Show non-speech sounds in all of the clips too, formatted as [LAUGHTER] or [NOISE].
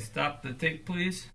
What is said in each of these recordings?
stop the tape, please.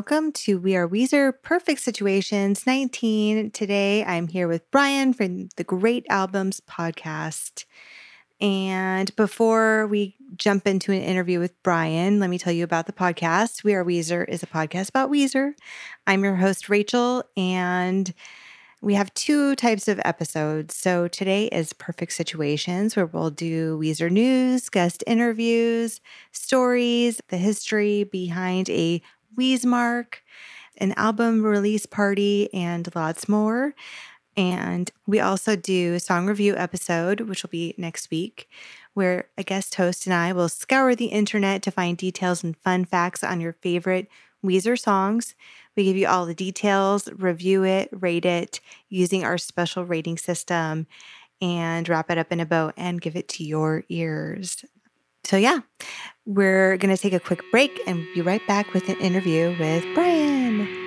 Welcome to We Are Weezer Perfect Situations 19. Today I'm here with Brian from the Great Albums podcast. And before we jump into an interview with Brian, let me tell you about the podcast. We Are Weezer is a podcast about Weezer. I'm your host, Rachel, and we have two types of episodes. So today is Perfect Situations, where we'll do Weezer news, guest interviews, stories, the history behind a Weezmark, an album release party, and lots more. And we also do a song review episode, which will be next week, where a guest host and I will scour the internet to find details and fun facts on your favorite Weezer songs. We give you all the details, review it, rate it using our special rating system, and wrap it up in a bow and give it to your ears. So, yeah, we're going to take a quick break and be right back with an interview with Brian.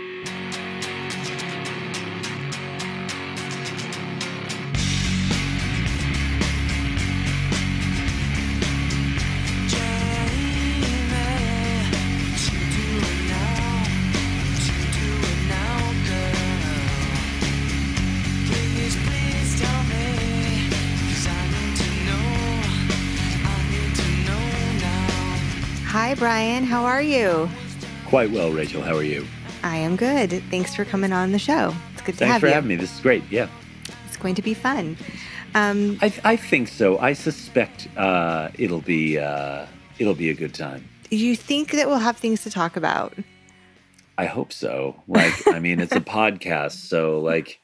Hi, Brian. How are you? Quite well, Rachel. How are you? I am good. Thanks for coming on the show. It's good to Thanks have you. Thanks For having me. This is great. Yeah, It's going to be fun. Um, I, I think so. I suspect uh, it'll be uh, it'll be a good time. do you think that we'll have things to talk about? I hope so. Like, I mean, it's a [LAUGHS] podcast, so like,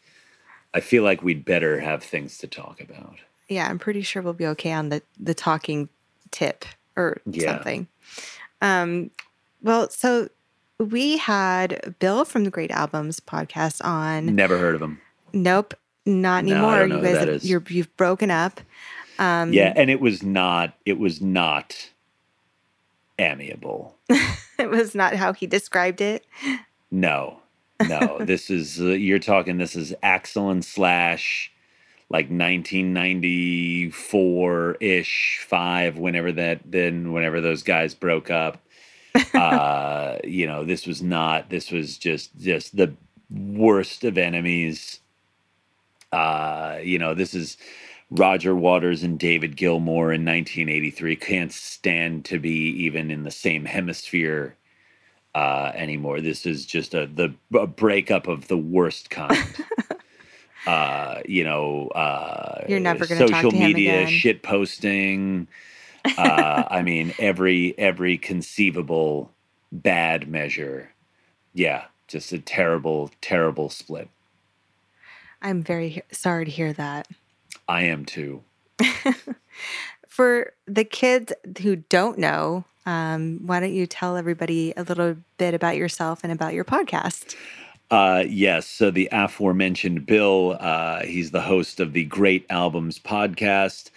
I feel like we'd better have things to talk about. Yeah, I'm pretty sure we'll be okay on the the talking tip or Yeah. something. Um, well, so we had Bill from the Great Albums podcast on. Never heard of him. Nope, not No, anymore. know you guys, have, you're you've broken up. Um, yeah, and it was not. It was not amiable. [LAUGHS] it was not how he described it. No, no. this is uh, you're talking. This is Axl and Slash, like 1994 ish, five. Whenever that, then whenever those guys broke up, uh, you know, this was not. This was just just the worst of enemies. Uh, you know, this is. Roger Waters and David Gilmour in 1983 can't stand to be even in the same hemisphere uh, anymore. This is just a the a breakup of the worst kind. [LAUGHS] uh, you know, uh, You're never gonna social media shit posting. Uh, [LAUGHS] I mean, every every conceivable bad measure. Yeah, just a terrible, terrible split. I'm very he- sorry to hear that. I am too. [LAUGHS] For the kids who don't know, um, why don't you tell everybody a little bit about yourself and about your podcast? Uh, yes. So the aforementioned Bill, uh, he's the host of the Great Albums podcast,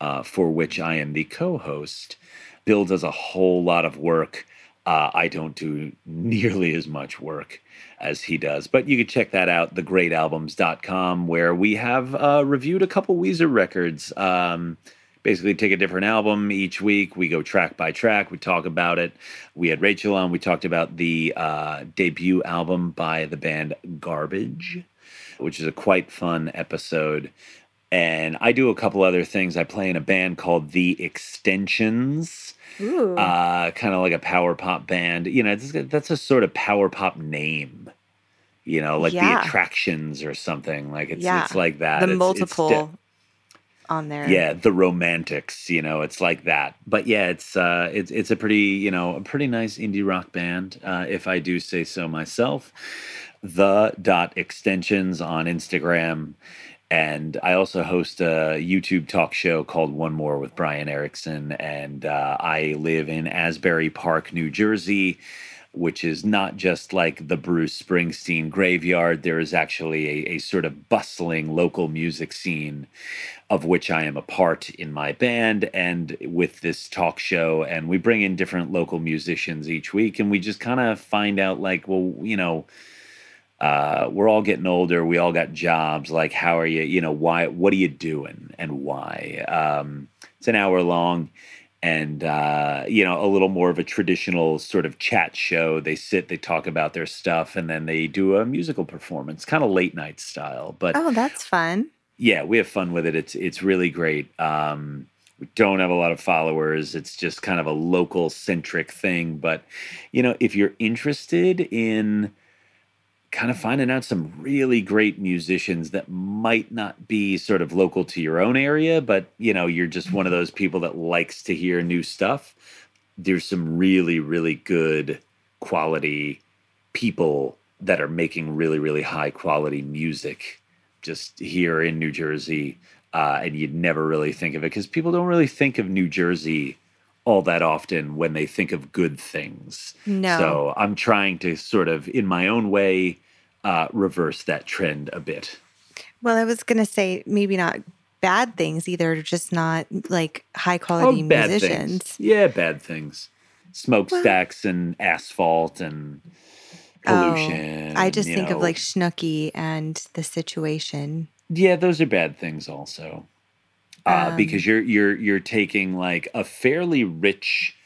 uh, for which I am the co-host. Bill does a whole lot of work. Uh, I don't do nearly as much work as he does, but you can check that out, thegreatalbums.com, where we have uh, reviewed a couple Weezer records. Um, basically take a different album each week. We go track by track. We talk about it. We had Rachel on. We talked about the uh, debut album by the band Garbage, which is a quite fun episode. And I do a couple other things. I play in a band called The Extensions, uh, kind of like a power pop band. You know, it's, that's a sort of power pop name. You know, like Yeah. the Attractions or something. Like it's Yeah. it's like that. the It's- it's multiple de- on there. yeah the romantics you know it's like that but yeah it's uh it's it's a pretty you know a pretty nice indie rock band uh if i do say so myself the dot extensions on instagram And I also host a YouTube talk show called One More with Brian Erickson. And uh, I live in Asbury Park, New Jersey, which is not just like the Bruce Springsteen graveyard. There is actually a, a sort of bustling local music scene of which I am a part in my band and with this talk show. And we bring in different local musicians each week and we just kind of find out, like, well, you know, uh, we're all getting older. We all got jobs. Like, how are you? You know, why? What are you doing, and why? Um, it's an hour long, and uh, you know, a little more of a traditional sort of chat show. They sit, they talk about their stuff, and then they do a musical performance, kind of late night style. But Oh, that's fun. yeah, we have fun with it. It's it's really great. Um, we don't have a lot of followers. It's just kind of a local centric thing. But you know, if you're interested in kind of finding out some really great musicians that might not be sort of local to your own area, but you know, you're just one of those people that likes to hear new stuff. There's some really, really good quality people that are making really, really high quality music just here in New Jersey. Uh, and you'd never really think of it because people don't really think of New Jersey all that often when they think of good things. No. So I'm trying to sort of, in my own way, uh, reverse that trend a bit. Well, I was going to say maybe not bad things either, just not like high quality Oh, musicians. things. Yeah, bad things. Smokestacks and asphalt and pollution. Oh, I just think of like Snooki and the situation. Yeah, those are bad things also. Uh, Um, because you're you're you're taking like a fairly rich,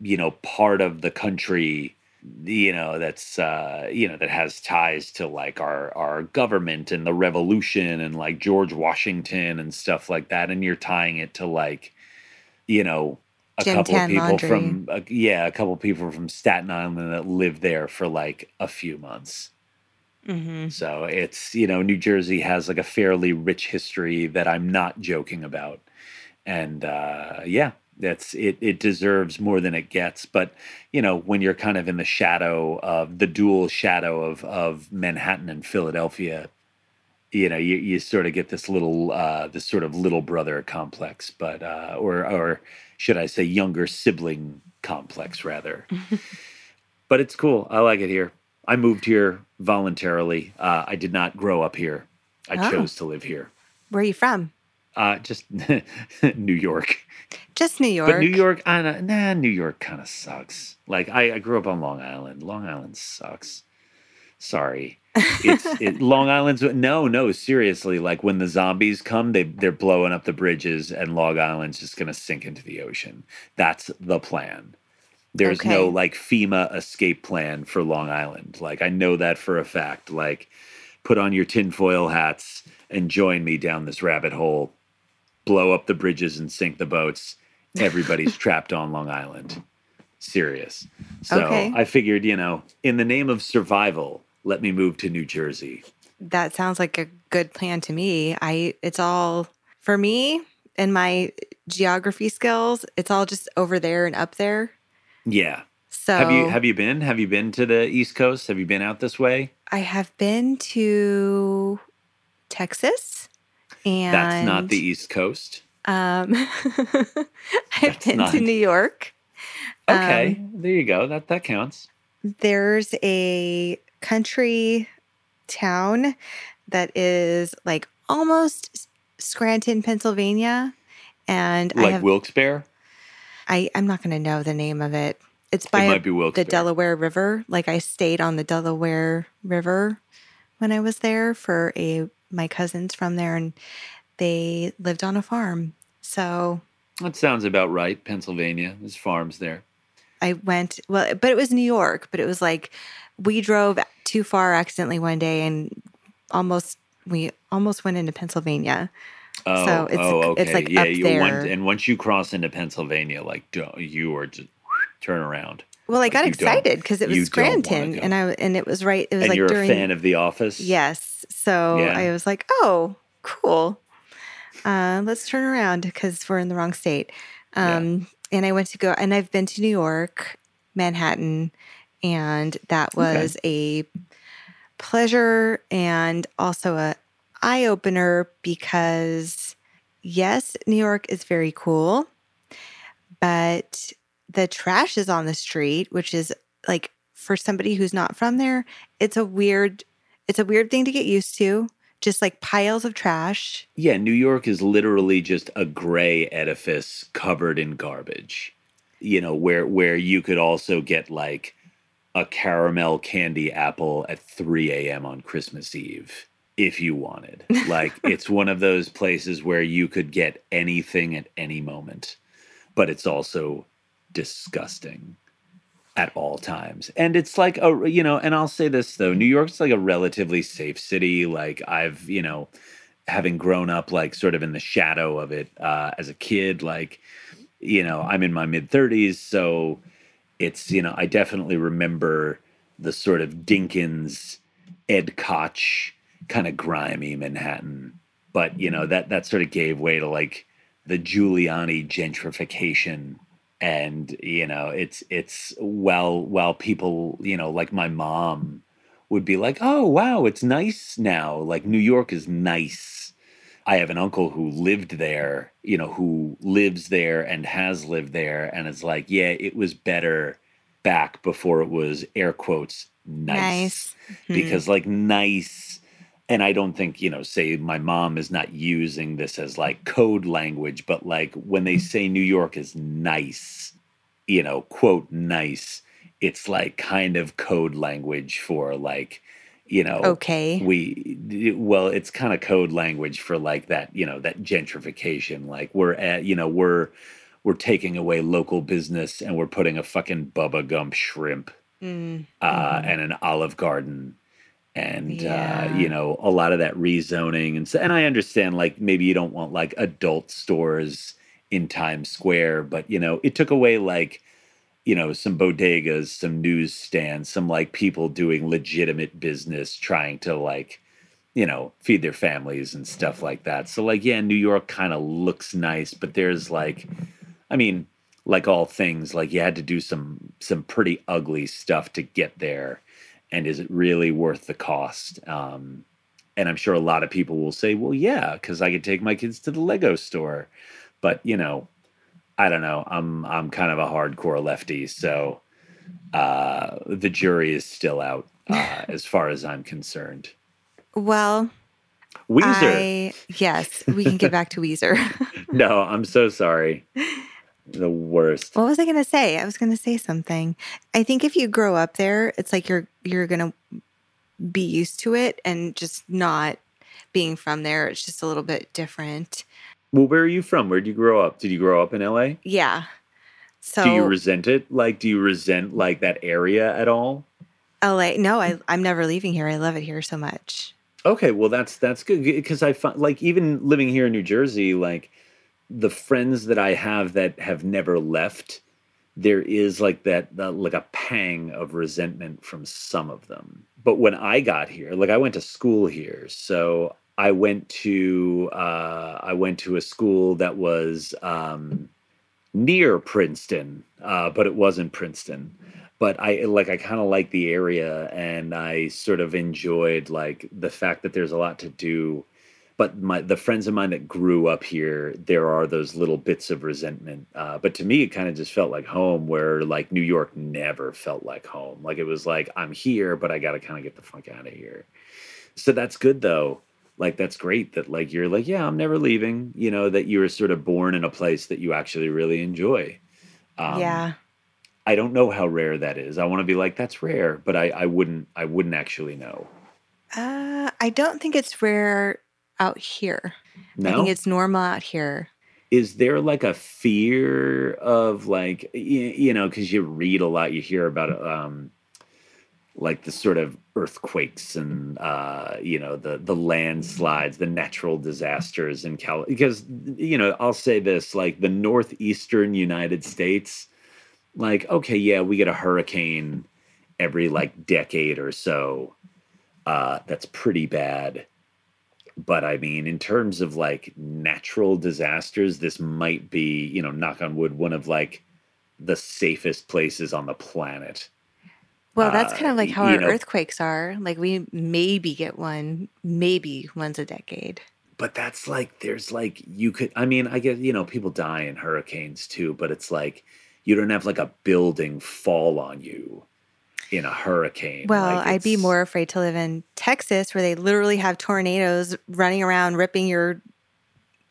you know, part of the country, you know, that's uh, you know, that has ties to like our our government and the revolution and like George Washington and stuff like that, and you're tying it to like, you know, a Jim couple of people Laundry. from uh, yeah, a couple of people from Staten Island that live there for like a few months. Mm-hmm. So it's, you know, New Jersey has like a fairly rich history that I'm not joking about. And uh, yeah, that's it, it deserves more than it gets. But, you know, when you're kind of in the shadow of the dual shadow of, of Manhattan and Philadelphia, you know, you, you sort of get this little, uh, this sort of little brother complex, but, uh, or, or should I say younger sibling complex rather. [LAUGHS] but it's cool. I like it here. I moved here voluntarily. Uh, I did not grow up here. I Oh. chose to live here. Where are you from? Uh, just [LAUGHS] New York. Just New York. But New York, I nah, New York kind of sucks. Like I, I grew up on Long Island. Long Island sucks. Sorry, it's [LAUGHS] it, Long Island's no, no, seriously. Like when the zombies come, they they're blowing up the bridges, and Long Island's just gonna sink into the ocean. That's the plan. There's no like FEMA escape plan for Long Island. Like I know that for a fact. Like put on your tinfoil hats and join me down this rabbit hole. Blow up the bridges and sink the boats. Everybody's [LAUGHS] trapped on Long Island. Serious. So Okay. I figured, you know, in the name of survival, let me move to New Jersey. that sounds like a good plan to me. I it's all for me and my geography skills. It's all just over there and up there. Yeah. So Have you have you been? Have you been to the East Coast? Have you been out this way? I have been to Texas, and That's not the East Coast. Um, [LAUGHS] I've been not- to New York. Okay, Um, there you go. That that counts. There's a country town that is like almost Scranton, Pennsylvania, and I Like have Wilkes-Barre. I I'm not going to know the name of it. It's It by be the Delaware River. Like I stayed on the Delaware River when I was there for a my cousins from there and they lived on a farm. So That sounds about right. Pennsylvania. There's farms there. I went well, but it was New York, but it was like we drove too far accidentally one day and almost we almost went into Pennsylvania. Oh, So it's- oh, okay. it's, like, yeah, up you there. want and once you cross into Pennsylvania, like don't, you are just turn around. Well, I got excited because it was Scranton and I and it was right it was and like you're during a fan of The Office. Yes. So Yeah. I was like, oh, cool. Uh, let's turn around because we're in the wrong state. Yeah. Um, And I went to go, and I've been to New York, Manhattan, and that Okay. was a pleasure and also a eye opener because, yes, New York is very cool, but the trash is on the street, which is like for somebody who's not from there, it's a weird, it's a weird thing to get used to. Just like piles of trash. Yeah, New York is literally just a gray edifice covered in garbage. You know, where where you could also get like a caramel candy apple at 3 a.m. on Christmas Eve if you wanted. [LAUGHS] Like it's one of those places where you could get anything at any moment, but it's also disgusting at all times. And it's like a you know, and I'll say this though, New York's like a relatively safe city. Like I've, you know, having grown up like sort of in the shadow of it uh as a kid, like you know, I'm in my mid 30s, so it's, you know, I definitely remember the sort of Dinkins Ed Koch kind of grimy Manhattan. But, you know, that that sort of gave way to like the Giuliani gentrification and you know it's it's well while people you know like my mom would be like oh wow it's nice now like new york is nice i have an uncle who lived there you know who lives there and has lived there and it's like yeah it was better back before it was air quotes nice, Nice. Mhm. because like nice and i don't think you know say my mom is not using this as like code language but like when they say new york is nice you know quote nice it's like kind of code language for like you know Okay. we well it's kind of code language for like that you know that gentrification like we're at you know we're we're taking away local business and we're putting a fucking bubba gump shrimp Mm, uh, mhm. and an Olive Garden, and Yeah. uh, you know a lot of that rezoning, and so, and I understand like maybe you don't want like adult stores in Times Square, but you know it took away like you know some bodegas, some newsstands, some like people doing legitimate business, trying to like you know feed their families and stuff like that. So like yeah, New York kind of looks nice, but there's like, I mean like all things like you had to do some some pretty ugly stuff to get there and is it really worth the cost? Um and i'm sure a lot of people will say well yeah because i could take my kids to the lego store. But you know i don't know. I'm i'm kind of a hardcore lefty so uh the jury is still out uh, [LAUGHS] as far as i'm concerned. Well, weezer. I yes, we can get back to Weezer. [LAUGHS] no i'm so sorry. The worst. What was I going to say? I was going to say something. I think if you grow up there, it's like you're you're going to be used to it and just not being from there. It's just a little bit different. well where are you from where did you grow up did you grow up in la Yeah. So do you resent it? Like, do you resent like that area at all? LA. No, I I'm never leaving here. I love it here so much. Okay, well that's that's good because I find like even living here in New Jersey, like the friends that I have that have never left, there is like that, like a pang of resentment from some of them. But when I got here, like I went to school here, so I went to uh, I went to a school that was um, near Princeton, uh, but it wasn't Princeton. But I like I kind of like the area, and I sort of enjoyed like the fact that there's a lot to do. But my the friends of mine that grew up here, there are those little bits of resentment. Uh, but to me, it kind of just felt like home, where like New York never felt like home. Like it was like I'm here, but I got to kind of get the fuck out of here. So that's good though. Like that's great that like you're like yeah I'm never leaving. You know that you were sort of born in a place that you actually really enjoy. Um, yeah. I don't know how rare that is. I want to be like that's rare, but I, I wouldn't I wouldn't actually know. Uh, I don't think it's rare out here. I think it's normal out here. is there like a fear of like you, you know because you read a lot, you hear about um like the sort of earthquakes and uh you know the the landslides, the natural disasters in Cal because you know I'll say this like the northeastern United States like okay yeah we get a hurricane every like decade or so uh that's pretty bad but i mean in terms of like natural disasters this might be you know knock on wood one of like the safest places on the planet Well, that's Uh, kind of like how our know- earthquakes are. Like we maybe get one, maybe once a decade. but that's like there's like you could i mean i guess you know people die in hurricanes too but it's like you don't have like a building fall on you in a hurricane Well, Like, I'd be more afraid to live in Texas where they literally have tornadoes running around ripping your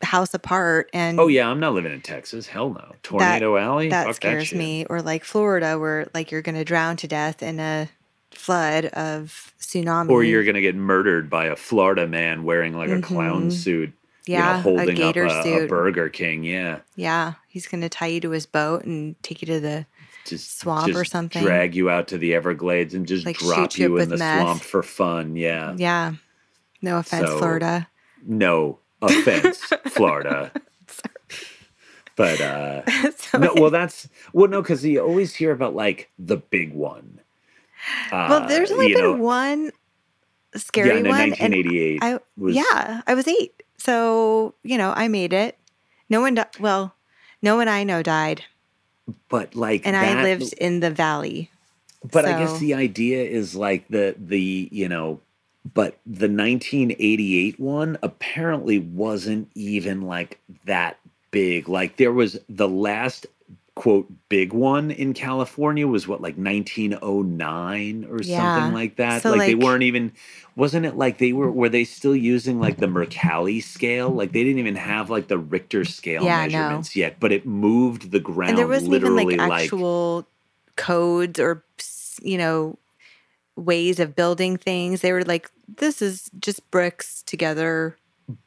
house apart and oh yeah i'm not living in texas hell no tornado alley that Fuck scares shit. me or like Florida where like you're going to drown to death in a flood of tsunami. or you're gonna get murdered by a florida man wearing like a clown Mhm. suit yeah, you know, holding a gator up a, a burger king yeah Yeah, he's going to tie you to his boat and take you to the just Swamp or something. drag you out to the everglades and just Like, drop you you, in the meth. swamp for fun yeah yeah. No offense, So- Florida. no offense [LAUGHS] florida but uh [LAUGHS] So- no well that's well no because you always hear about like the big one uh, well, there's only been know, one scary yeah no, one, and 1988 I was yeah, I was eight, so you know I made it. No one, di- well, no one I know died, but like and I lived in the valley. But I guess the idea is like the the you know, but the 1988 one apparently wasn't even like that big. Like there was the last quote big one in California was what like 1909 or Yeah. something like that. So, like, they weren't even wasn't it like they were were they still using like the Mercalli scale? Like they didn't even have like the Richter scale Yeah, no. measurements yet, but it moved the ground and there wasn't even like actual codes or you know ways of building things. They were like, this is just bricks together.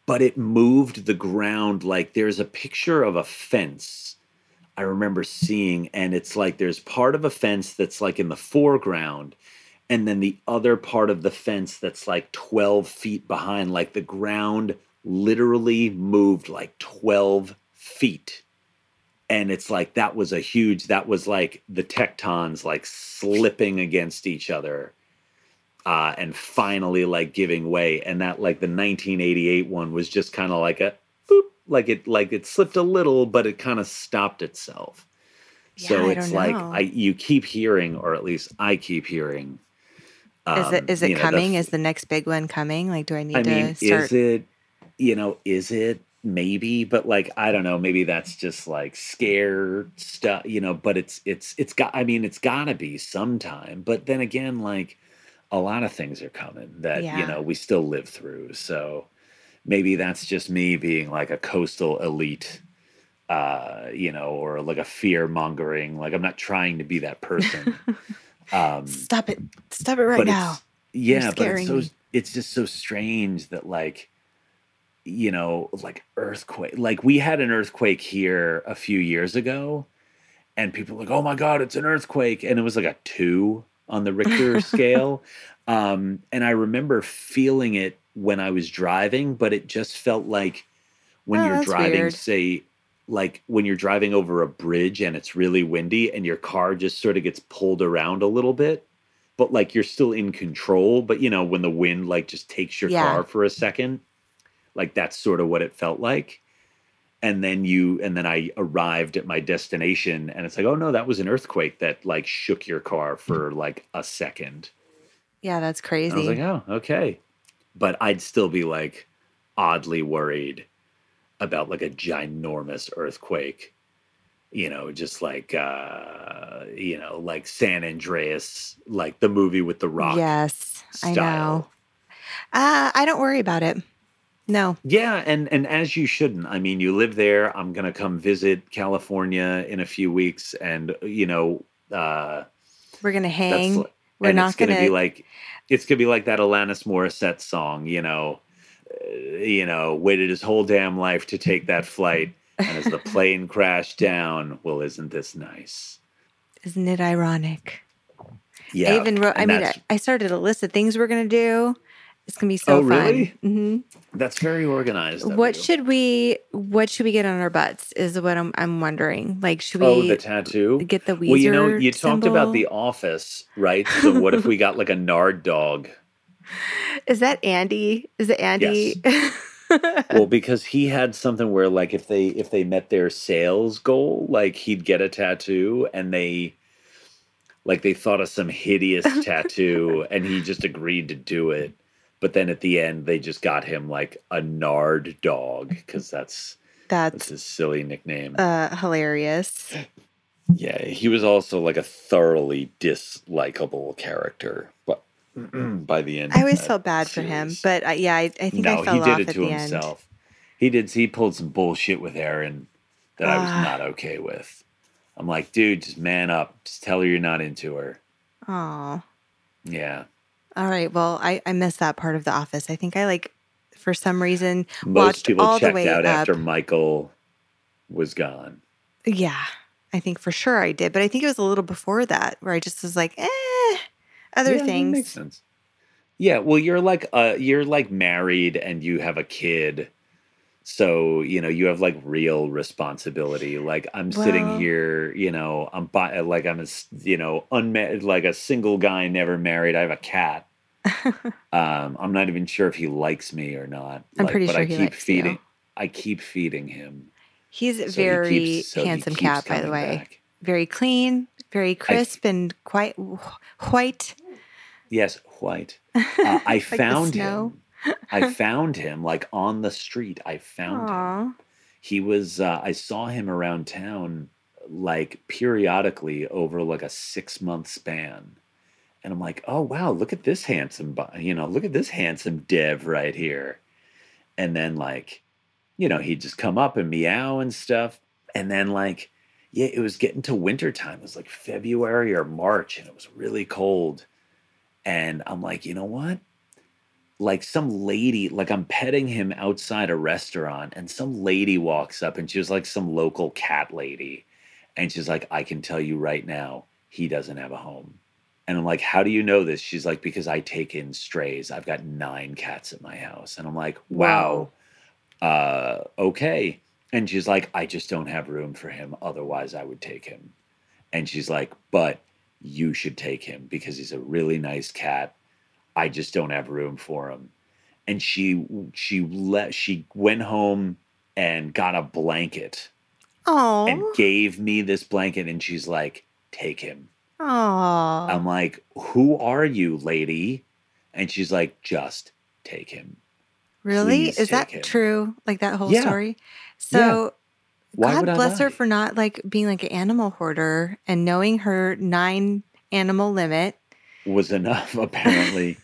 but it moved the ground like there's a picture of a fence I remember seeing, and it's like there's part of a fence that's like in the foreground, and then the other part of the fence that's like 12 feet behind. Like the ground literally moved like 12 feet. And it's like that was a huge, that was like the tectons like slipping against each other uh, and finally like giving way. And that like the 1988 one was just kind of like a boop, like it like it slipped a little, but it kind of stopped itself. so Yeah, I it's like know. I you keep hearing, or at least I keep hearing. Is it um, is it you know, the coming? is the next big one coming? Like, do I need I to mean, start? is it? You know, is it? Maybe, but like I don't know. Maybe that's just like scare stuff. You know, but it's it's it's got. I mean, it's got to be sometime. But then again, like a lot of things are coming that Yeah. you know we still live through. So maybe that's just me being like a coastal elite. Uh, you know, or like a fear mongering. Like I'm not trying to be that person. [LAUGHS] [LAUGHS] um, Stop it! Stop it right now. Yeah, but it's so me. it's just so strange that like you know, like earthquake. Like we had an earthquake here a few years ago, and people were like, "Oh my god, it's an earthquake!" And it was like a two on the Richter [LAUGHS] scale. Um, and I remember feeling it when I was driving, but it just felt like when Oh, you're driving, weird. say, like when you're driving over a bridge and it's really windy and your car just sort of gets pulled around a little bit, but like you're still in control. But you know, when the wind like just takes your Yeah. car for a second, like that's sort of what it felt like. And then you, and then I arrived at my destination and it's like, oh no, that was an earthquake that like shook your car for [LAUGHS] like a second. Yeah, that's And crazy. I was like, oh, okay. But I'd still be like oddly worried about like a ginormous earthquake. You know, just like uh, you know, like San Andreas, like the movie with the rock. yes, I know. Uh, I don't worry about it. No, Yeah, and and as you shouldn't. I mean, you live there. I'm gonna come visit California in a few weeks, and you know, uh, we're gonna hang. We're and not it's gonna, gonna. be like it's gonna be like that Alanis Morissette song, you know, you know, waited his whole damn life to take that flight, and as the [LAUGHS] plane crashed down, well, isn't this nice? Isn't it ironic? Yeah, I even wrote. I mean, I, started a list of things we're gonna do. It's gonna be so Oh, really? fun. hmm that's very organized. What you. should we? What should we get on our butts? Is what I'm. I'm wondering. Like, should we Oh, the tattoo. get the Weezer? Well, you know, you talked about? The Office, right? So what if we got like a Nard dog? Is that Andy? Is it Andy? [LAUGHS] well because he had something where like if they if they met their sales goal like he'd get a tattoo and they Like they thought of some hideous [LAUGHS] tattoo and he just agreed to do it. But then at the end, they just got him like a Nard dog because that's that's That's his silly nickname. uh, hilarious. yeah, he was also like a thoroughly dislikable character, but by the end, I always felt bad for him, but uh, yeah, I, I think no, I fell he did off it at to the himself. He did. He pulled some bullshit with Erin that I was not okay with. I'm like, dude, just man up. Just tell her you're not into her. Oh, Yeah. all right. Well, I I missed that part of The Office. I think I like for some reason Most watched people all the checked way out up. after Michael was gone. Yeah, I think for sure I did, but I think it was a little before that where I just was like, eh, other Yeah, things. makes sense. Yeah, well, you're like uh, you're like married and you have a kid, so you know you have like real responsibility. Like I'm Well- sitting here, you know, I'm like I'm a you know unmarried, like a single guy, never married. I have a cat. [LAUGHS] um, I'm not even sure if he likes me or not. I'm like, pretty but sure I he keep likes you. feeding. I keep feeding him. He's a so he very keeps- so handsome cat, by the way. back. Very clean, very crisp, and quite wh- white. Yes, white. [LAUGHS] Uh, I the found him. I [LAUGHS] found him like on the street. I found him. He was. Uh, I saw him around town like periodically over like a six month span, and I'm like, oh wow, look at this handsome, you know, look at this handsome dev right here, and then like, you know, he'd just come up and meow and stuff, and then like, yeah, it was getting to winter time. It was like February or March, and it was really cold. And I'm like, you know what? Like some lady, like I'm petting him outside a restaurant, and some lady walks up and she was like some local cat lady. And she's like, I can tell you right now, he doesn't have a home. And I'm like, How do you know this? She's like, Because I take in strays. I've got nine cats at my house. And I'm like, Wow. Uh, okay. And she's like, I just don't have room for him. Otherwise, I would take him. And she's like, But you should take him because he's a really nice cat. I just don't have room for him. And she she let she went home and got a blanket Oh. and gave me this blanket and she's like, "Take him." Oh. I'm like, "Who are you, lady?" And she's like, "Just take him." really? please Is that him. true? Like that whole Yeah. story? So Why God bless her for not like being like an animal hoarder and knowing her nine animal limit. was enough [LAUGHS] apparently.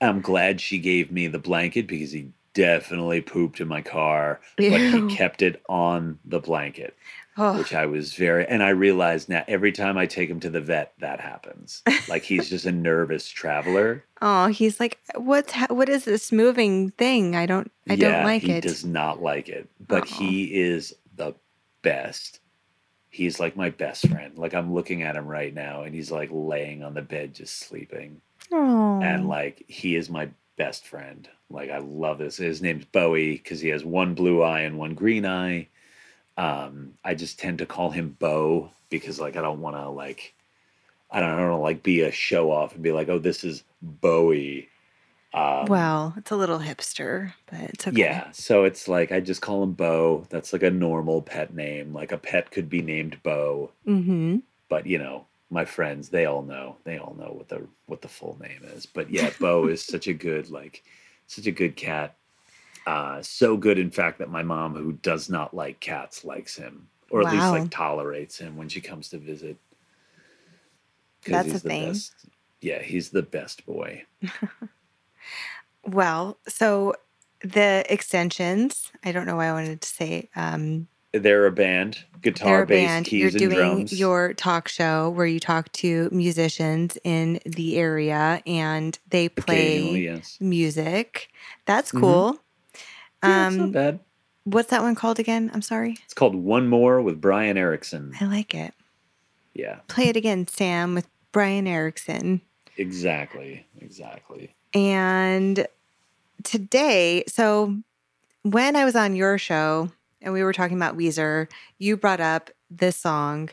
I'm glad she gave me the blanket because he definitely pooped in my car, but he kept it on the blanket. Oh, which I was very, and I realized now every time I take him to the vet, that happens. Like he's just a nervous traveler. oh, he's like, what's ha- what is this moving thing? I don't, I yeah, don't like it. he it. does not like it, but Aw. he is the best. He's like my best friend. Like I'm looking at him right now, and he's like laying on the bed, just sleeping, Oh, and like he is my best friend. Like I love this. His name's Bowie because he has one blue eye and one green eye. Um, I just tend to call him Bo because like I don't want to like I don't know like be a show off and be like, oh, this is Bowie. Um, well, it's a little hipster, but it's okay. yeah, so it's like I just call him Bo. That's like a normal pet name. Like a pet could be named Bo, Mm-hmm. but you know, my friends, they all know. They all know what the what the full name is. But yeah, Bo is such a good like such a good cat. Uh so good in fact that my mom who does not like cats likes him or at least like tolerates him when she comes to visit. That's a the thing. best. Yeah, he's the best boy. [LAUGHS] Well, so the extensions. I don't know why I wanted to say. Um, They're a band, guitar, a bass, band. keys, You're and doing drums. your talk show where you talk to musicians in the area and they play yes. music. That's Mhm. cool. Yeah, it's not Um, bad. what's that one called again? I'm sorry. It's called One More with Brian Erickson. I like it. Yeah, Play it again, Sam, with Brian Erickson. exactly. Exactly. And today, so when I was on your show and we were talking about Weezer, you brought up this song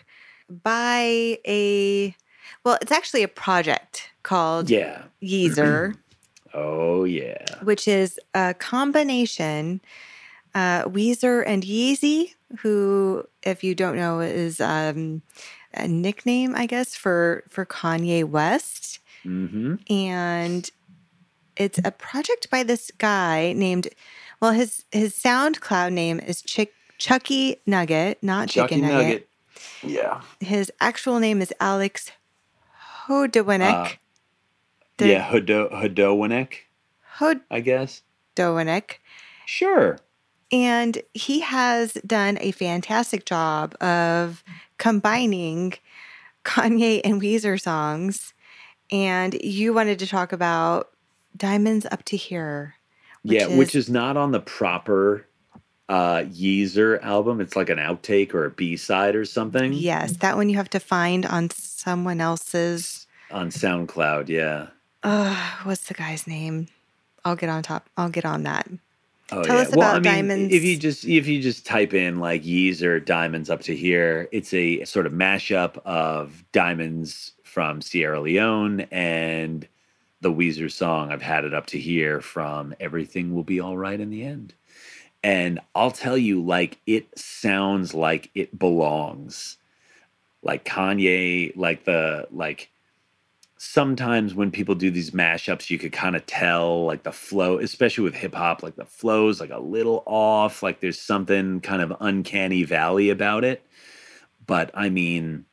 by a, well, it's actually a project called Yeah. Yeezer, [CLEARS THROAT] Oh, yeah. which is a combination. Uh, Weezer and Yeezy, who, if you don't know, is um, a nickname, I guess, for for Kanye West, hmm and it's a project by this guy named. Well, his his SoundCloud name is Chick Chucky Nugget, not Chucky Chicken Nugget. Nugget. Yeah. His actual name is Alex Hodowinek. Uh, yeah, Hodo Hodowinek, I guess. Hodowinek. Sure. And he has done a fantastic job of combining Kanye and Weezer songs. And you wanted to talk about Diamonds Up to Here. yeah, which is not on the proper uh Yeezer album. It's like an outtake or a B-side or something Yes, that one you have to find on someone else's. on SoundCloud, yeah. Uh, what's the guy's name? I'll get on top. I'll get on that. Oh Tell yeah. us well, about I mean, Diamonds. if you just if you just type in like Yeezer Diamonds up to here, it's a sort of mashup of Diamonds from Sierra Leone and the Weezer song I've had it up to here from Everything Will Be All Right in the End. And I'll tell you like it sounds like it belongs. Like Kanye like the like sometimes when people do these mashups, you could kind of tell like the flow, especially with hip hop, like the flow's like a little off, like there's something kind of uncanny valley about it. But I mean,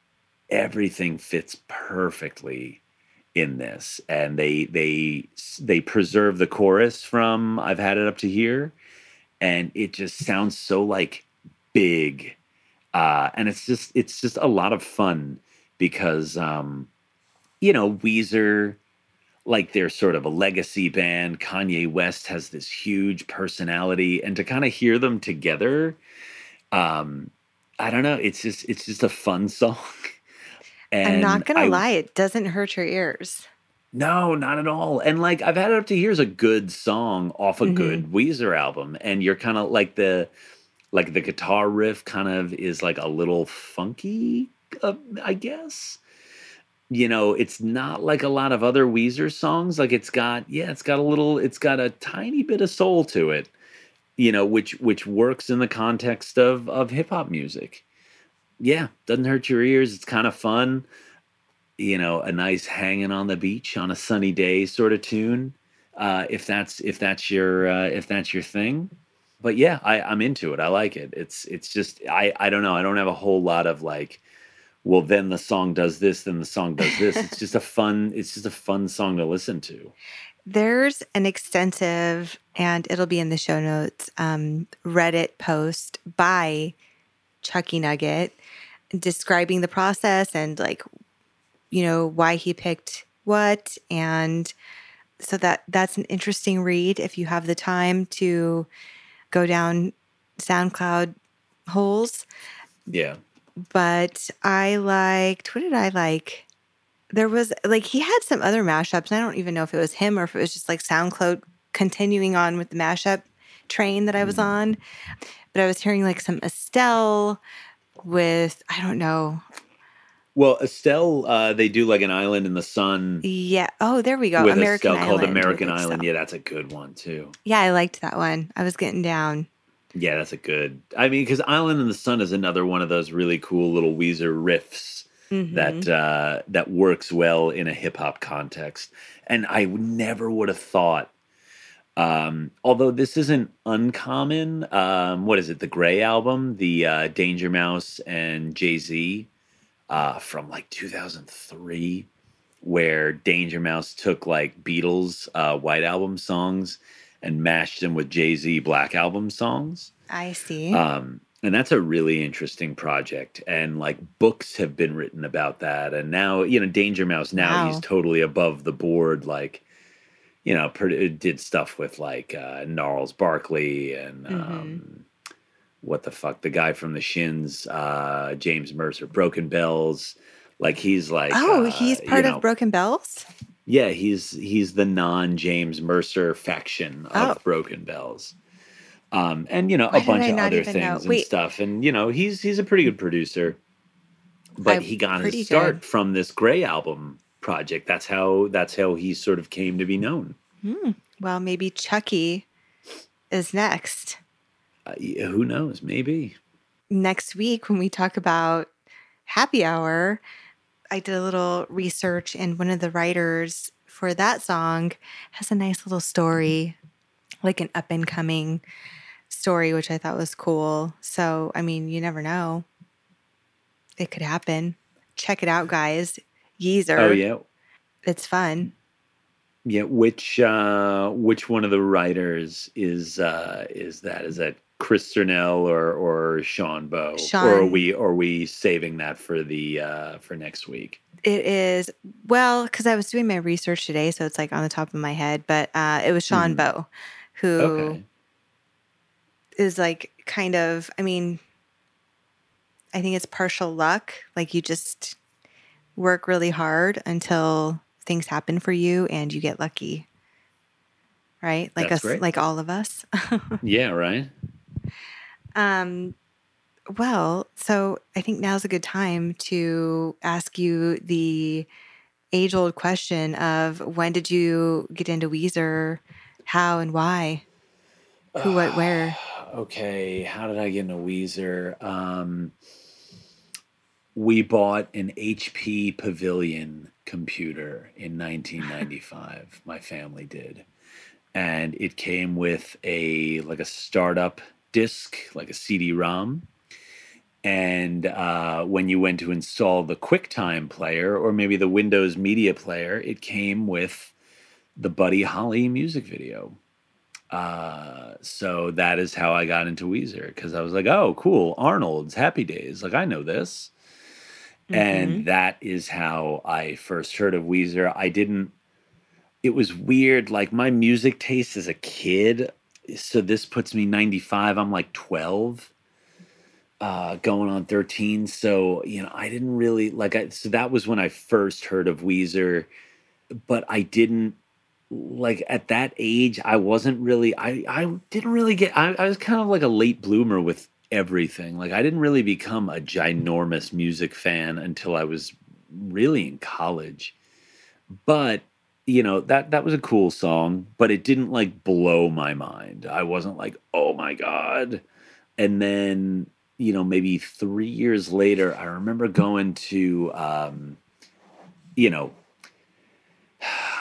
everything fits perfectly in this, and they they they preserve the chorus from "I've had it up to here," and it just sounds so like big, uh, and it's just it's just a lot of fun because. um you know, Weezer, like they're sort of a legacy band. Kanye West has this huge personality, and to kind of hear them together, um, I don't know. It's just it's just a fun [LAUGHS] song. And I'm not gonna I- lie, it doesn't hurt your ears. No, not at all. And like I've had it up to here's a good song off a Mhm. good Weezer album, and you're kind of like the like the guitar riff kind of is like a little funky, uh, I guess. You know, it's not like a lot of other Weezer songs. Like it's got yeah, it's got a little, it's got a tiny bit of soul to it. You know, which which works in the context of of hip hop music. Yeah, doesn't hurt your ears. It's kind of fun. You know a nice hanging on the beach on a sunny day sort of tune uh if that's if that's your uh if that's your thing. But yeah i i'm into it i like it. It's it's just i i don't know i don't have a whole lot of like well then the song does this then the song does this. It's just a [LAUGHS] fun it's just a fun song to listen to. There's an extensive, and it'll be in the show notes, um, Reddit post by Chucky Nugget describing the process and like, you know, why he picked what. And so that that's an interesting read if you have the time to go down SoundCloud holes. yeah But I liked, what did I like? There was like, he had some other mashups. And I don't even know if it was him or if it was just like SoundCloud continuing on with the mashup train that I was Mhm. on. But I was hearing like some Estelle with, I don't know. well estelle uh they do like an island in the sun Yeah. Oh, there we go. with American estelle Island. called american island yeah that's a good one too Yeah, I liked that one. I was getting down. Yeah, that's a good. I mean, because Island in the Sun is another one of those really cool little Weezer riffs Mhm. that uh, that works well in a hip hop context. And I never would have thought. Um, although this isn't uncommon, um, what is it? The Gray album, the uh, Danger Mouse and Jay Z uh, from like 2003, where Danger Mouse took like Beatles uh, White Album songs and mashed them with Jay Z Black Album songs. I see. Um, and that's a really interesting project. And like books have been written about that. And now, you know, Danger Mouse, now Wow. he's totally above the board. Like, you know, pro- did stuff with like uh, Gnarls Barkley and um, what the fuck, the guy from the Shins, uh, James Mercer, Broken Bells. Like he's like, oh, uh, he's part know, of Broken Bells? yeah, he's he's the non James Mercer faction of Oh. Broken Bells. Um, and you know Why a bunch of other things and stuff. And you know he's he's a pretty good producer. But I'm he got his start good. from this Gray album project. That's how that's how he sort of came to be known. Hmm. Well, maybe Chucky is next. Uh, yeah, who knows? Maybe. Next week, when we talk about Happy Hour, I did a little research, and one of the writers for that song has a nice little story, like an up and coming story, which I thought was cool. So, I mean, you never know. It could happen. Check it out, guys. Yeezer. Oh yeah, It's fun. yeah. Which uh, which one of the writers is uh, is that? Is that Chris Cernell or or Sean Bow? Or are Sean. we are we saving that for the uh, for next week? It is, well, because I was doing my research today, so it's like on the top of my head, but uh, it was Sean Mhm. Bow, who Okay. is like kind of, I mean, I think it's partial luck. Like you just work really hard until things happen for you and you get lucky. Right? Like That's us great. like all of us. [LAUGHS] Yeah. Right. um well, so I think now's a good time to ask you the age old question of when did you get into Weezer? How and why? Who, what, where? [SIGHS] Okay, how did I get into Weezer? Um, we bought an HP Pavilion computer in 1995. [LAUGHS] My family did, and it came with a like a startup disk, like a CD-ROM. And uh, when you went to install the QuickTime player or maybe the Windows Media Player, it came with the Buddy Holly music video. Uh, so that is how I got into Weezer because I was like, oh, cool, Arnold's Happy Days. Like, I know this. And that is how I first heard of Weezer. I didn't, it was weird. Like, my music taste as a kid. So this puts me 95. I'm like 12, uh, going on 13. So, you know, I didn't really like, I, so that was when I first heard of Weezer, but I didn't like at that age i wasn't really i i didn't really get I, I was kind of like a late bloomer with everything. Like i didn't really become a ginormous music fan until i was really in college. But you know that that was a cool song but it didn't like blow my mind. I wasn't like oh my god. And then you know maybe three years later i remember going to um you know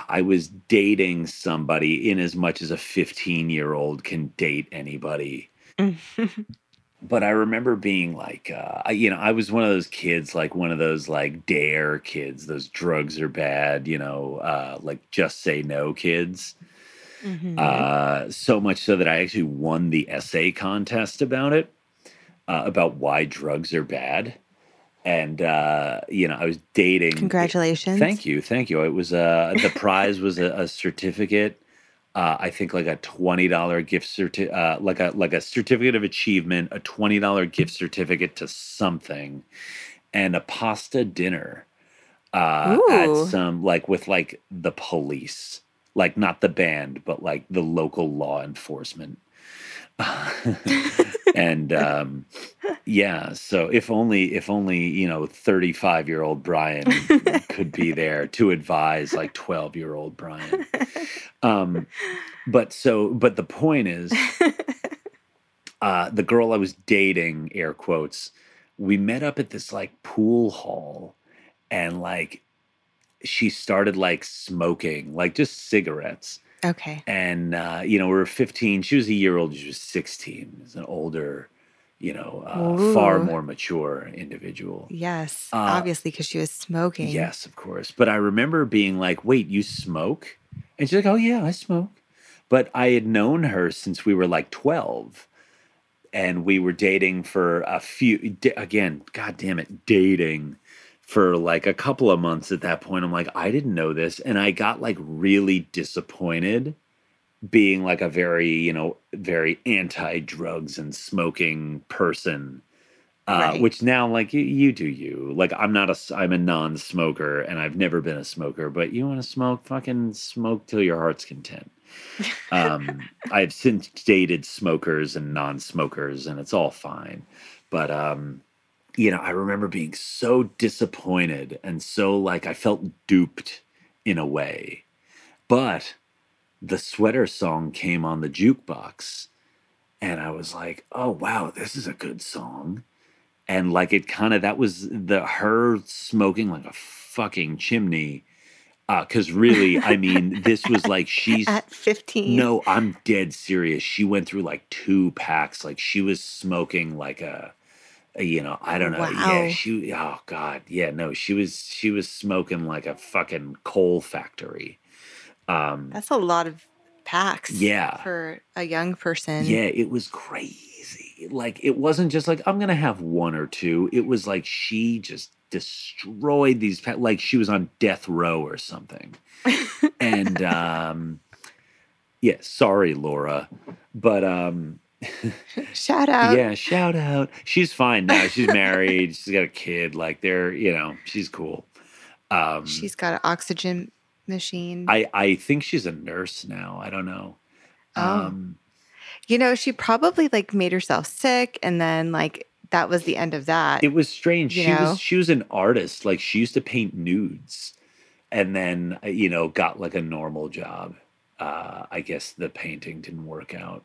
I was dating somebody in as much as a 15 year old can date anybody. [LAUGHS] But I remember being like, uh, I, you know, I was one of those kids, like one of those like dare kids, those drugs are bad, you know, uh, like just say no kids. Mhm. Uh, so much so that I actually won the essay contest about it, uh, about why drugs are bad. And, uh, you know, I was dating. Congratulations. Thank you, thank you. It was uh the prize was a, a certificate. Uh, I think like a twenty dollar gift certi- uh, like a like a certificate of achievement, a twenty dollar gift certificate to something, and a pasta dinner uh, at some like with like the police, like not the band, but like the local law enforcement. [LAUGHS] [LAUGHS] and um, yeah, so if only if only you know thirty five year old Brian could be there to advise like twelve year old Brian. Um, but so but the point is, [LAUGHS] uh, the girl I was dating, air quotes, we met up at this like pool hall, and like she started like smoking, like just cigarettes Okay. and uh, you know we were 15 she was a year old she was 16 as an older you know uh, far more mature individual Yes. Uh, obviously, because she was smoking. yes of course but i remember being like wait you smoke and she's like oh yeah i smoke but i had known her since we were like 12 and we were dating for a few again god damn it dating for like a couple of months at that point i'm like i didn't know this and i got like really disappointed being like a very you know very anti drugs and smoking person uh, Right. which now like you, you do you. Like i'm not a s- i'm a non-smoker and i've never been a smoker but you want to smoke? Fucking smoke till your heart's content. Um i've since dated smokers and non-smokers and it's all fine but um you know i remember being so disappointed and so like i felt duped in a way but the sweater song came on the jukebox and i was like oh wow this is a good song and like it kind of that was the her smoking like a fucking chimney. Uh, because really, I mean, this was [LAUGHS] like she's At 15. no, I'm dead serious. She went through like two packs. Like she was smoking like a, you know, I don't know. Yeah, she. Oh God, yeah, no, she was she was smoking like a fucking coal factory. Um, That's a lot of packs. Yeah. For a young person. yeah, it was crazy. Like it wasn't just like I'm gonna have one or two. It was like she just destroyed these. Like she was on death row or something. and [LAUGHS] um, yeah, sorry, Laura, but um, [LAUGHS] Shout out. yeah, shout out. She's fine now. She's married. she's got a kid. Like they're, you know, she's cool. Um, She's got an oxygen machine. I I think she's a nurse now. I don't know. Oh. Um, you know, she probably like made herself sick and then like that was the end of that. it was strange. She know? was she was an artist. Like she used to paint nudes, and then uh, you know got like a normal job. Uh, I guess the painting didn't work out,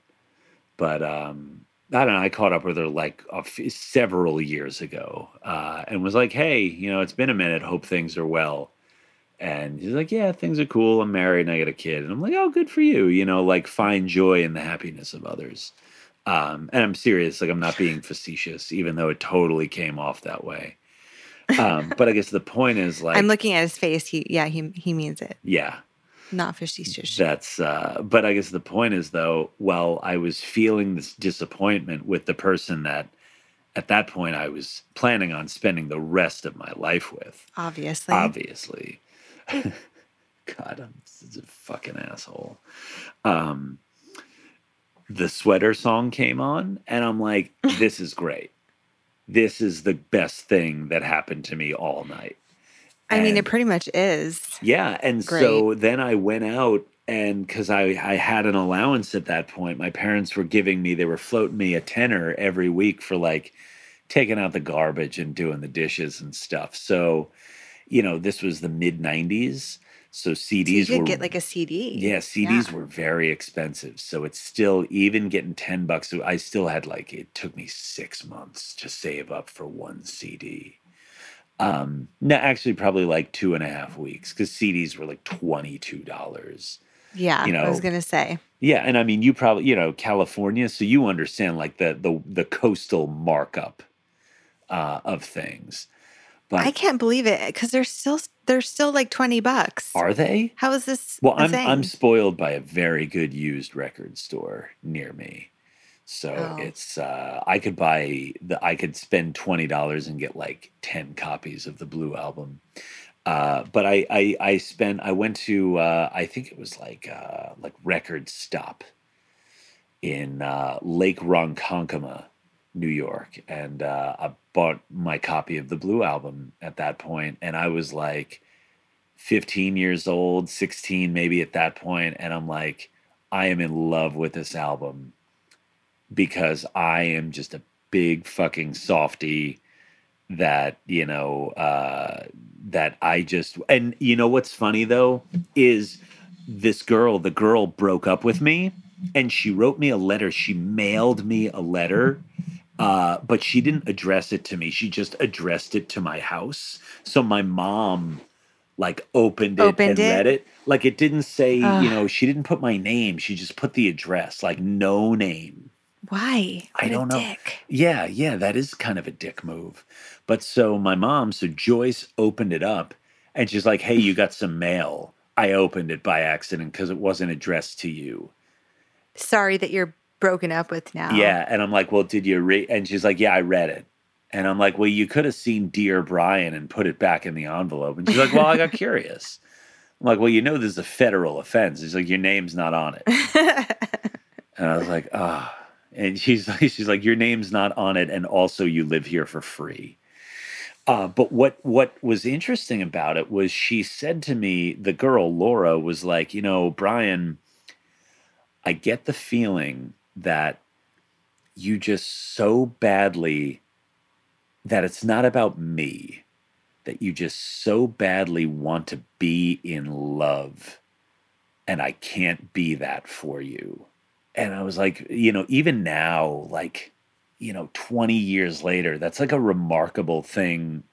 but um, I don't know. I caught up with her like a f- several years ago, uh, and was like, "Hey, you know, it's been a minute. Hope things are well." And she's like, "Yeah, things are cool. I'm married and I got a kid." And I'm like, "Oh, good for you. You know, like find joy in the happiness of others." Um, and I'm serious. Like I'm not being facetious, even though it totally came off that way. Um, but I guess the point is like, I'm looking at his face. He yeah, he he means it. yeah, Not facetious. that's. Uh, but I guess the point is though, while I was feeling this disappointment with the person that, at that point, I was planning on spending the rest of my life with, Obviously. obviously. [LAUGHS] God, I'm such a fucking asshole. Um, the sweater song came on, and I'm like, [LAUGHS] this is great. This is the best thing that happened to me all night. I mean, it pretty much is. yeah, and so then I went out and because I I had an allowance at that point, my parents were giving me they were floating me a tenner every week for like taking out the garbage and doing the dishes and stuff. So, you know, this was the mid '90s, so So you CDs could were get like a CD. yeah, CDs Yeah. were very expensive. So it's still even getting 10 bucks. I still had like it took me 6 months to save up for one CD. Um no, actually probably like two and a half weeks because CDs were like $22. Yeah. you know, I was gonna say. Yeah, and I mean you probably you know, California, so you understand like the the the coastal markup uh of things. But I can't believe it because they're still they're still like twenty bucks. are they? How is this? Well, I'm I'm spoiled by a very good used record store near me. So Oh. it's uh I could buy the I could spend twenty dollars and get like ten copies of the blue album. Uh but I I I spent I went to uh I think it was like uh like Record Stop in uh Lake Ronkonkoma, New York, and uh I bought my copy of the blue album at that point and I was like 15 years old, 16 maybe at that point, and I'm like, I am in love with this album because I am just a big fucking softy that, you know, uh that I just and you know what's funny though is this girl, the girl broke up with me and she wrote me a letter. She mailed me a letter. Uh, but she didn't address it to me. She just addressed it to my house. So my mom like opened it Opened and it? read it. Like it didn't say, Ugh. you know, she didn't put my name. She just put the address, like no name. Why? I What a don't know. Dick. Yeah, yeah, that is kind of a dick move. But so my mom, so Joyce opened it up and she's like, hey, you got some mail. I opened it by accident because it wasn't addressed to you. Sorry that you're broken up with now. Yeah. And I'm like, well, did you read? And she's like, yeah, I read it. And I'm like, well, you could have seen Dear Brian and put it back in the envelope. And she's like, well, I got curious. I'm like, well, you know, this is a federal offense. He's like, your name's not on it. [LAUGHS] And I was like, ah. And she's [LAUGHS] like, she's like, your name's not on it, and also you live here for free. Uh, but what what was interesting about it was she said to me, the girl Laura was like, you know, Brian, I get the feeling that you just so badly that it's not about me, that you just so badly want to be in love, and I can't be that for you and I was like, you know, even now, like, you know, 20 years later, that's like a remarkable thing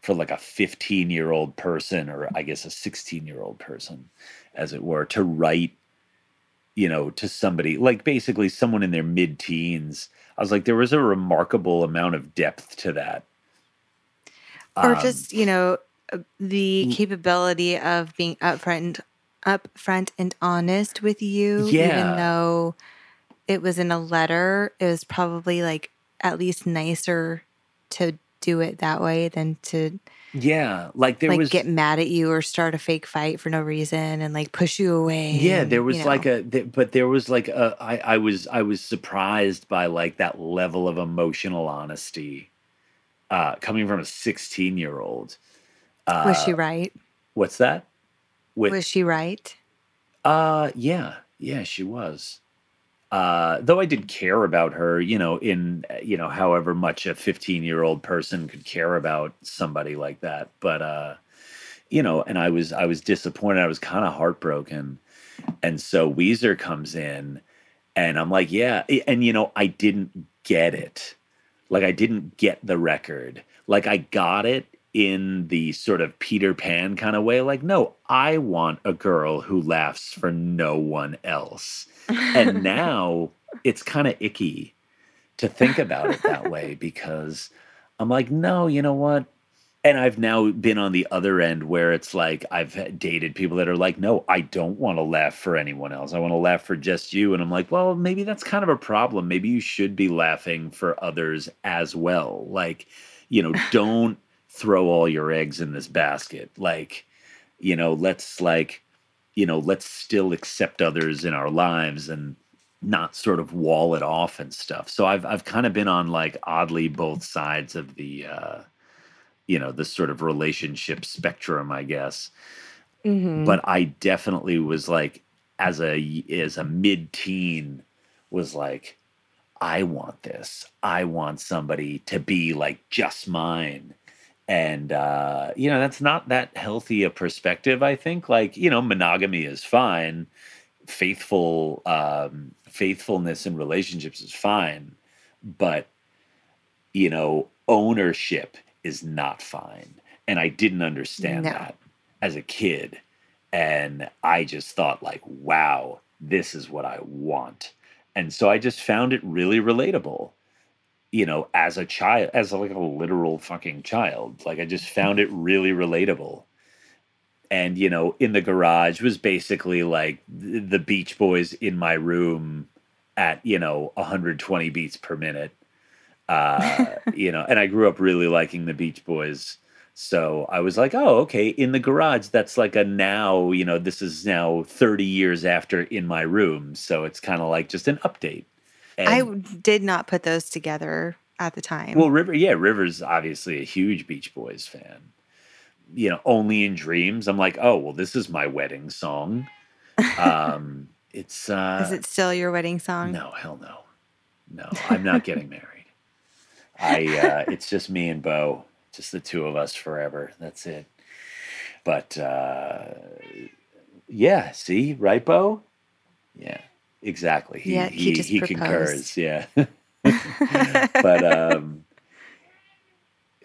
for like a 15 year old person, or I guess a 16 year old person, as it were, to write, you know, to somebody like basically someone in their mid teens. I was like, there was a remarkable amount of depth to that. or Um, just you know uh, the capability of being upfront upfront and honest with you Yeah. even though it was in a letter it was probably like at least nicer to do it that way than to yeah, like there like was get mad at you or start a fake fight for no reason and like push you away Yeah, and, there was you like know. a, th- but there was like a, I, I was, I was surprised by like that level of emotional honesty, uh, coming from a 16 year old. Uh, was she right What's that? With, was she right uh, yeah, yeah, she was. Uh, though I did care about her, you know, in uh, you know, however much a 15 year old person could care about somebody like that, but uh, you know, and I was I was disappointed. I was kind of heartbroken, and so Weezer comes in, and I'm like, yeah, and you know, I didn't get it, like I didn't get the record, like I got it in the sort of Peter Pan kind of way, like, no, I want a girl who laughs for no one else and [LAUGHS] now it's kind of icky to think about it that way [LAUGHS] because I'm like, no, you know what? And I've now been on the other end where it's like I've dated people that are like, no, I don't want to laugh for anyone else. I want to laugh for just you. And I'm like, well, maybe that's kind of a problem. Maybe you should be laughing for others as well. Like, you know, don't [LAUGHS] throw all your eggs in this basket. Like, you know, let's like, you know, let's still accept others in our lives and not sort of wall it off and stuff. So I've I've kind of been on like oddly both sides of the uh you know, the sort of relationship spectrum, I guess. Mhm. But I definitely was like as a as a mid-teen was like I want this. I want somebody to be like just mine. And uh, you know, that's not that healthy a perspective, I think. Like, you know, monogamy is fine. Faithful um faithfulness in relationships is fine, but you know, ownership is not fine. And I didn't understand No. that as a kid. And I just thought like, wow, this is what I want. And so I just found it really relatable you know, as a child, as like a literal fucking child. Like I just found it really relatable. And you know, in the garage was basically like the Beach Boys in my room at you know 120 beats per minute. Uh, [LAUGHS] you know, and I grew up really liking the Beach Boys. So I was like, oh, okay, in the garage, that's like a now, you know, this is now 30 years after in my room. So it's kind of like just an update. And- I did not put those together at the time. well, River, yeah, River's obviously a huge Beach Boys fan. You know, only in dreams. I'm like, oh, well, this is my wedding song. Um, [LAUGHS] it's uh, Is it still your wedding song? no, hell no, no. I'm not getting married. I. Uh, it's just me and Bo, just the two of us forever. That's it. But uh, yeah, see, right, Bo? Yeah, exactly. He, Yeah, he he, just he concurs. [LAUGHS] Yeah. but um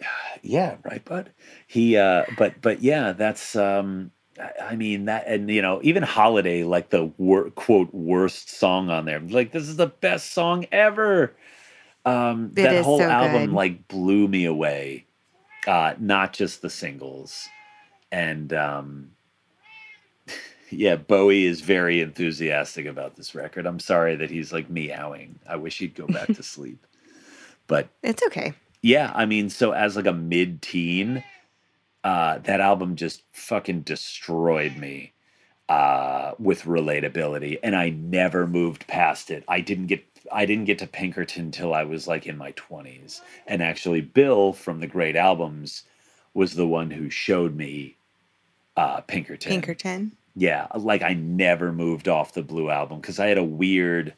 [SIGHS] yeah right bud he uh but but yeah that's um I- i mean that and you know even holiday like the wor- quote worst song on there like this is the best song ever um It that is whole so album good. like blew me away uh not just the singles and um yeah bowie is very enthusiastic about this record i'm sorry that he's like meowing i wish he'd go back to [LAUGHS] sleep but It's okay. yeah, I mean, so as like a mid-teen, uh, that album just fucking destroyed me uh, with relatability, and I never moved past it. I didn't get I didn't get to Pinkerton till I was like in my twenties, and actually, Bill from the Great Albums was the one who showed me uh, Pinkerton. Pinkerton. Yeah, like I never moved off the Blue album because I had a weird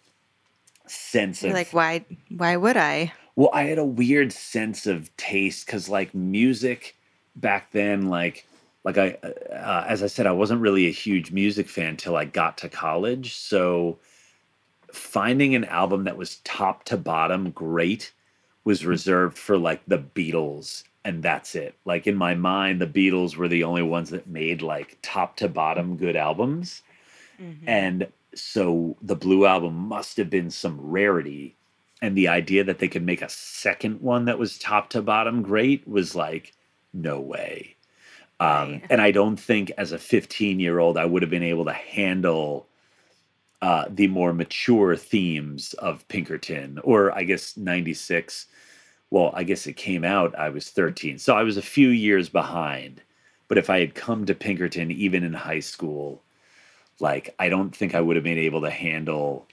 sense You're of like, why why would I? well, I had a weird sense of taste because, like, music back then, like, like I, uh, as I said, I wasn't really a huge music fan till I got to college. So, finding an album that was top to bottom great was reserved for like the Beatles and that's it. Like in my mind, the Beatles were the only ones that made like top to bottom good albums. Mhm. And so the Blue album must have been some rarity. And the idea that they could make a second one that was top to bottom great was like, no way. Um, Right. and I don't think as a 15 year old I would have been able to handle uh, the more mature themes of Pinkerton, or I guess 96. Well, I guess it came out, I was 13. So I was a few years behind. But if I had come to Pinkerton even in high school, like I don't think I would have been able to handle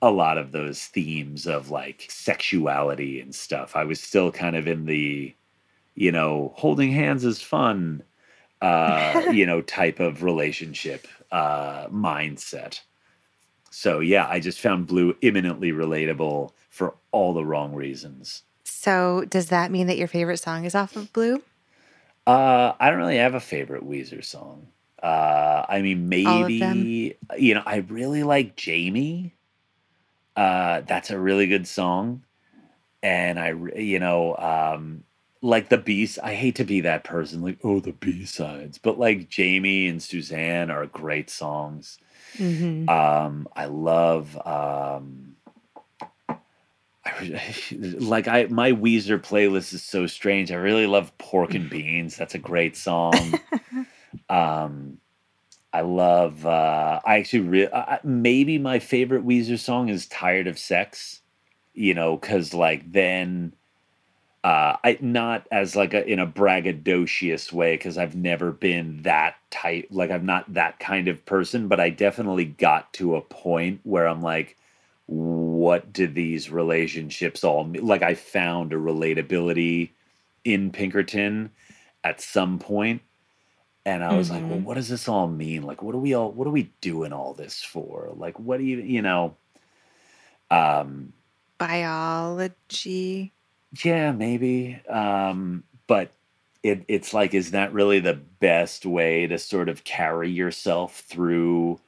a lot of those themes of like sexuality and stuff. I was still kind of in the, you know, holding hands is fun, uh, [LAUGHS] you know, type of relationship uh, mindset. So yeah, I just found Blue imminently relatable for all the wrong reasons. So, does that mean that your favorite song is off of Blue? Uh, I don't really have a favorite Weezer song. Uh, I mean, All of them? maybe you know, I really like Jamie. Uh, that's a really good song, and I, you know, um, like the B. I hate to be that person, like oh the B sides, but like Jamie and Suzanne are great songs. Mm-hmm. Um, I love um, [LAUGHS] like I my Weezer playlist is so strange. I really love Pork and [LAUGHS] Beans. That's a great song. um, I love. Uh, I actually re- I, maybe my favorite Weezer song is "Tired of Sex." You know, because like then. Uh, I not as like a in a braggadocious way because I've never been that type like I'm not that kind of person, but I definitely got to a point where I'm like, what do these relationships all mean? Like I found a relatability in Pinkerton at some point, and I was like, well, Mhm. what does this all mean? Like, what are we all what are we doing all this for? Like, what do you you know? Um, Biology. yeah, maybe. Um, but it, it's like, is that really the best way to sort of carry yourself through,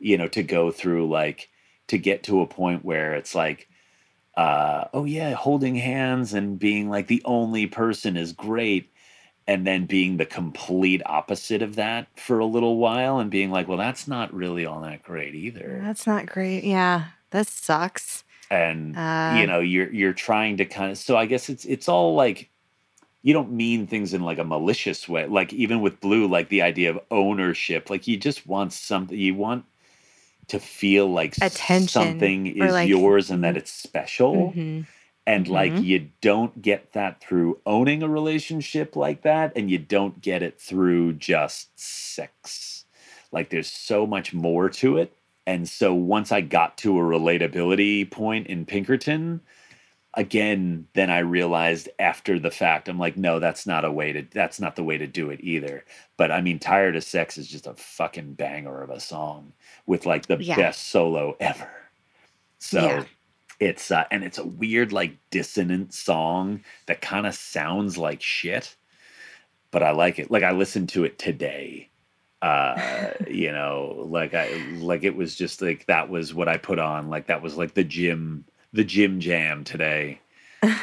you know, to go through like to get to a point where it's like, uh, oh yeah, holding hands and being like the only person is great. And then being the complete opposite of that for a little while and being like, well, that's not really all that great either. That's not great. Yeah, that sucks. and Uh, you know you're you're trying to kind of so i guess it's it's all like you don't mean things in like a malicious way like even with blue like the idea of ownership like you just want something you want to feel like Attention, something is like- yours and that it's special Mhm. and like Mhm. you don't get that through owning a relationship like that and you don't get it through just sex like there's so much more to it and so once i got to a relatability point in pinkerton again then i realized after the fact. I'm like no that's not a way to that's not the way to do it either. But i mean tired of sex is just a fucking banger of a song with like the Yeah. best solo ever. So Yeah. it's uh, and it's a weird like dissonant song that kind of sounds like shit but i like it. Like i listened to it today uh [LAUGHS] you know like i like it was just like that was what i put on. Like that was like the gym the gym jam today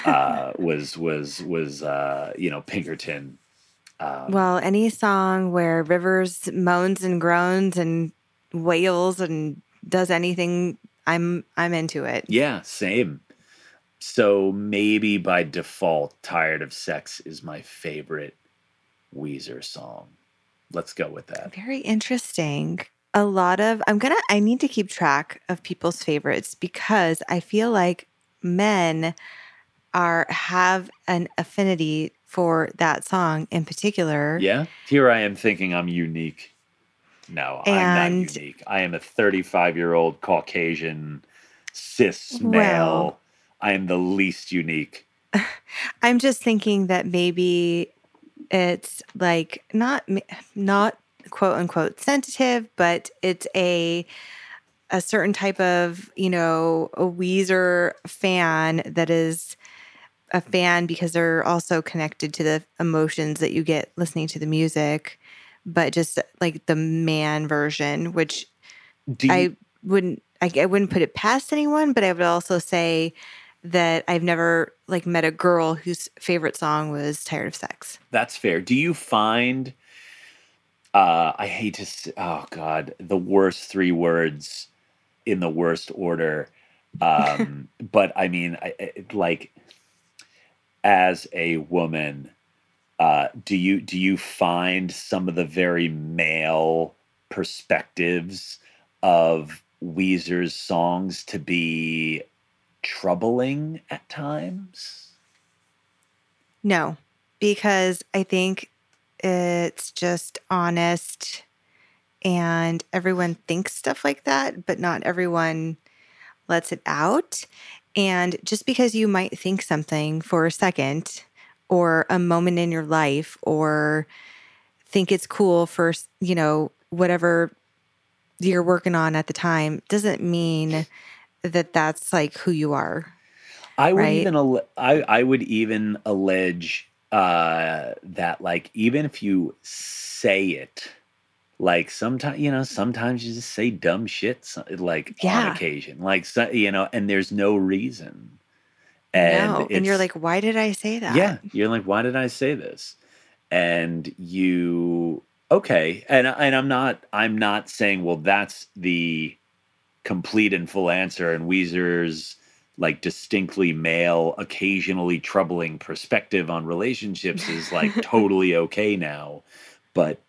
uh [LAUGHS] was was was uh you know pinkerton um, Well, any song where Rivers moans and groans and wails and does anything, I'm I'm into it. yeah same so maybe by default tired of sex is my favorite weezer song let's go with that Very interesting. A lot of I'm gonna I need to keep track of people's favorites because I feel like men are have an affinity for that song in particular. Yeah. Here I am thinking I'm unique. No, I'm not unique. I am a 35 year old Caucasian cis Well- male. I am the least unique. [LAUGHS] I'm just thinking that maybe it's like not not quote unquote sensitive, but it's a a certain type of you know a Weezer fan that is a fan because they're also connected to the emotions that you get listening to the music, but just like the man version, which you, I wouldn't I, I wouldn't put it past anyone, but I would also say that I've never like met a girl whose favorite song was Tired of Sex. That's fair. Do you find uh I hate to s oh god, the worst three words in the worst order. [LAUGHS] Um but I mean I, I like as a woman uh do you do you find some of the very male perspectives of Weezer's songs to be troubling at times? No, because I think it's just honest and everyone thinks stuff like that, but not everyone lets it out. And just because you might think something for a second or a moment in your life or think it's cool for, you know, whatever you're working on at the time doesn't mean that that's like who you are. I would Right. even I I would even allege uh that like even if you say it like sometimes you know sometimes you just say dumb shit so- like on Yeah. occasion like so, you know and there's no reason and no. And you're like, why did I say that? yeah you're like why did i say this and you okay and and i'm not i'm not saying well that's the complete and full answer and weezer's like distinctly male occasionally troubling perspective on relationships is like [LAUGHS] totally okay now. But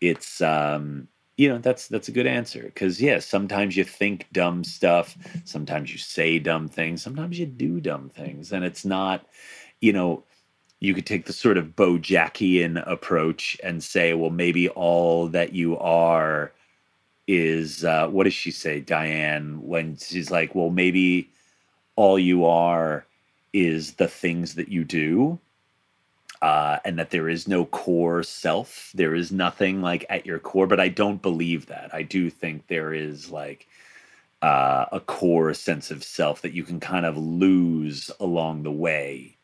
it's um you know that's that's a good answer. Because yeah sometimes you think dumb stuff sometimes you say dumb things sometimes you do dumb things. And it's not you know you could take the sort of Bojackian approach and say, well, maybe all that you are is uh, what does she say, Diane, when she's like, well, maybe all you are is the things that you do. Uh, and that there is no core self. There is nothing like at your core, but I don't believe that. I do think there is like uh, a core sense of self that you can kind of lose along the way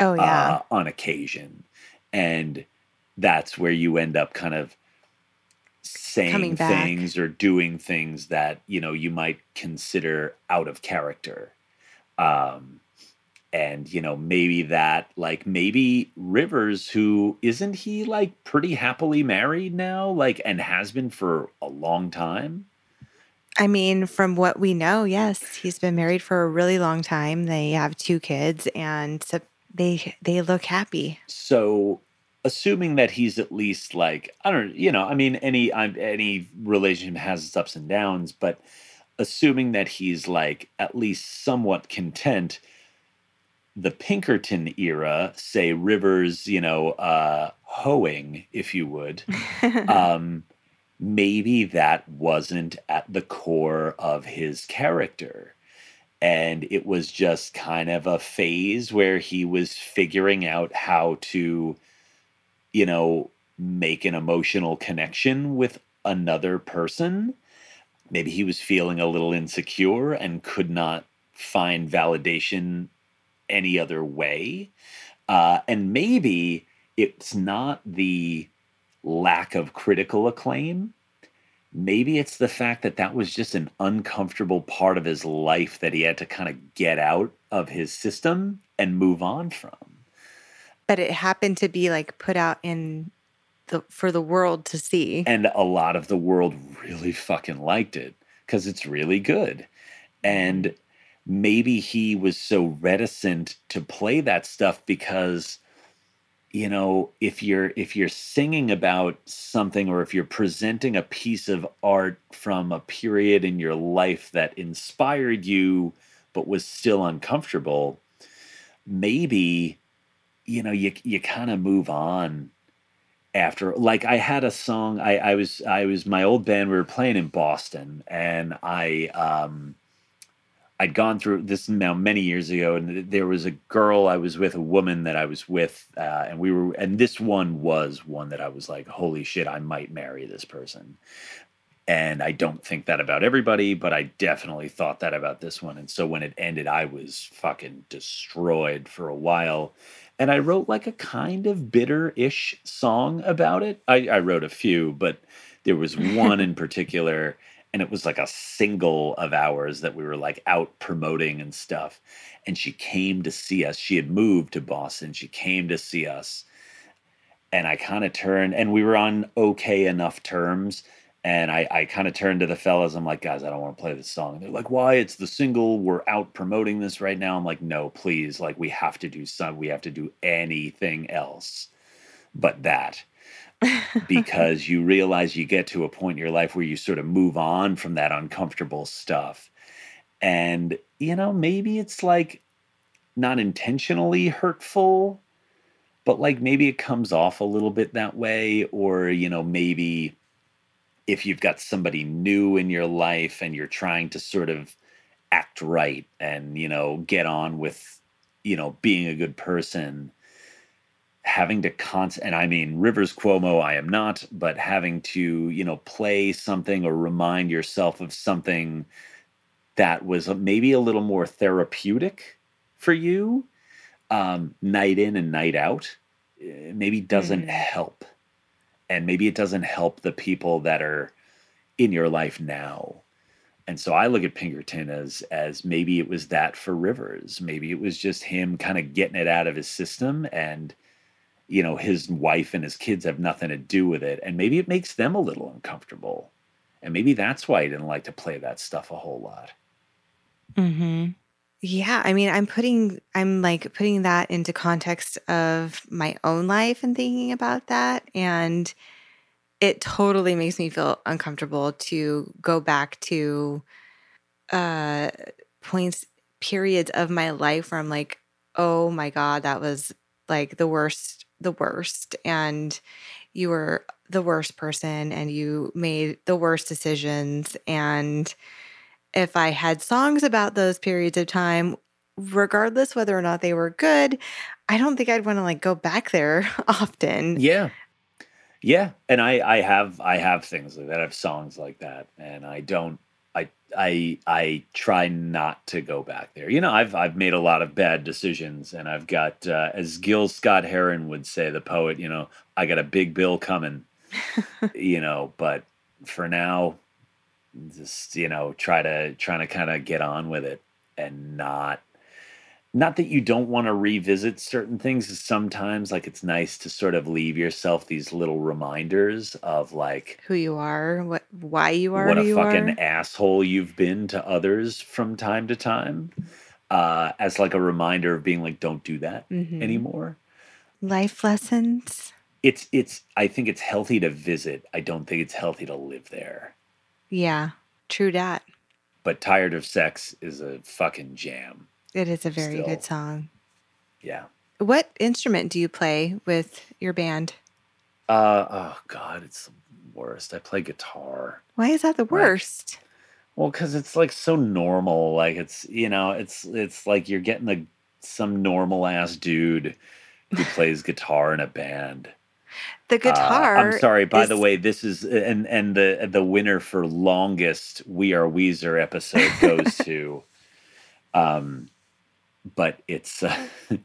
Oh yeah. uh, on occasion. And that's where you end up kind of saying things or doing things that, you know, you might consider out of character. Um, and, you know, maybe that, like, maybe Rivers, who isn't he like pretty happily married now, like, and has been for a long time? I mean, from what we know, yes, he's been married for a really long time. They have two kids, and so they they look happy. so assuming that he's at least like i don't you know i mean any I'm, any relationship has its ups and downs but assuming that he's like at least somewhat content the pinkerton era say rivers you know uh hoeing if you would [LAUGHS] um maybe that wasn't at the core of his character. And it was just kind of a phase where he was figuring out how to you know make an emotional connection with another person maybe he was feeling a little insecure and could not find validation any other way uh, and maybe it's not the lack of critical acclaim maybe it's the fact that that was just an uncomfortable part of his life that he had to kind of get out of his system and move on from. but it happened to be like put out in the for the world to see. And a lot of the world really fucking liked it because it's really good. And mm-hmm. maybe he was so reticent to play that stuff because you know if you're if you're singing about something or if you're presenting a piece of art from a period in your life that inspired you but was still uncomfortable maybe you know you you kind of move on after like i had a song i i was i was my old band we were playing in boston and i um I'd gone through this now many years ago, and there was a girl I was with, a woman that I was with, uh, and we were, and this one was one that I was like, holy shit, I might marry this person. And I don't think that about everybody, but I definitely thought that about this one. And so when it ended, I was fucking destroyed for a while. And I wrote like a kind of bitter ish song about it. I, I wrote a few, but There was one in [LAUGHS] particular, and it was like a single of ours that we were like out promoting and stuff. And she came to see us. She had moved to Boston. She came to see us. And I kind of turned, and we were on okay enough terms. And I, I kind of turned to the fellas. I'm like, guys, I don't want to play this song. And they're like, why? It's the single. We're out promoting this right now. I'm like, no, please. Like, we have to do some, we have to do anything else but that because you realize you get to a point in your life where you sort of move on from that uncomfortable stuff. And, you know, maybe it's like not intentionally hurtful, but like maybe it comes off a little bit that way. Or, you know, maybe if you've got somebody new in your life and you're trying to sort of act right and, you know, get on with, you know, being a good person having to const and I mean Rivers Cuomo I am not, but having to, you know, play something or remind yourself of something that was maybe a little more therapeutic for you, um, night in and night out, eh, maybe doesn't Mm. help. And maybe it doesn't help the people that are in your life now. And so I look at Pinkerton as as maybe it was that for Rivers. Maybe it was just him kind of getting it out of his system and you know his wife and his kids have nothing to do with it and maybe it makes them a little uncomfortable and maybe that's why he didn't like to play that stuff a whole lot Mm-hmm. Yeah, I mean, I'm putting, I'm like putting that into context of my own life and thinking about that. And it totally makes me feel uncomfortable to go back to uh points, periods of my life where I'm like, oh my God, that was like the worst, the worst. And you were the worst person and you made the worst decisions. And if I had songs about those periods of time, regardless whether or not they were good, I don't think I'd want to like go back there [LAUGHS] often. yeah yeah and i i have i have things like that i have songs like that and i don't i i i try not to go back there you know i've i've made a lot of bad decisions and i've got uh, as gil scott heron would say the poet you know i got a big bill coming [LAUGHS] you know but for now just you know try to trying to kind of get on with it and not not that you don't want to revisit certain things sometimes like it's nice to sort of leave yourself these little reminders of like Who you are, what, why you are what a fucking are. asshole you've been to others from time to time uh as like a reminder of being like don't do that Mhm. anymore Life lessons. it's it's i think it's healthy to visit i don't think it's healthy to live there Yeah, true dat. but tired of sex is a fucking jam It is a very good song. yeah What instrument do you play with your band? uh oh god it's the worst i play guitar Why is that the worst? well because it's like so normal like it's you know it's it's like you're getting a some normal ass dude who [LAUGHS] plays guitar in a band The Uh, guitar. i'm sorry by the way this is and and the the winner for longest we are weezer episode goes [LAUGHS] to um but it's uh,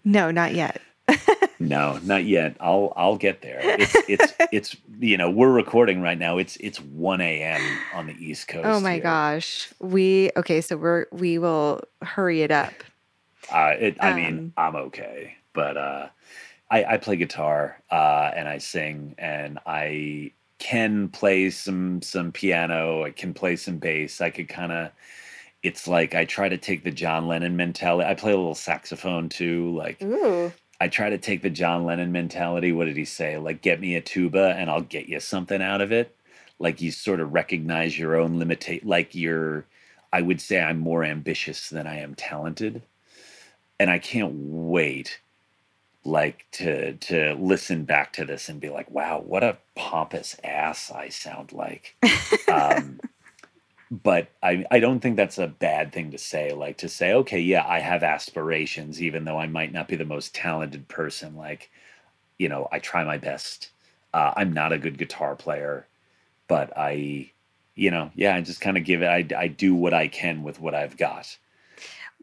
No, not yet. [LAUGHS] No, not yet. I'll I'll get there. It's it's [LAUGHS] it's you know we're recording right now. It's it's one a.m. on the East Coast. Oh my here. gosh. We okay, so we're we will hurry it up. Uh, it, I mean, Um, I'm okay, but uh, I I play guitar uh, and I sing and I can play some some piano. I can play some bass. I could kind of. It's like I try to take the John Lennon mentality. I play a little saxophone too. Like Ooh. I try to take the John Lennon mentality. What did he say? Like, get me a tuba and I'll get you something out of it. Like, you sort of recognize your own limitate. Like, you're, I would say I'm more ambitious than I am talented. And I can't wait, like, to to listen back to this and be like, wow, what a pompous ass I sound like. um, [LAUGHS] but I, I don't think that's a bad thing to say. Like to say, okay, yeah, I have aspirations, even though I might not be the most talented person. Like, you know, I try my best. Uh, I'm not a good guitar player, but I, you know, yeah, I just kind of give it. I, I do what I can with what I've got.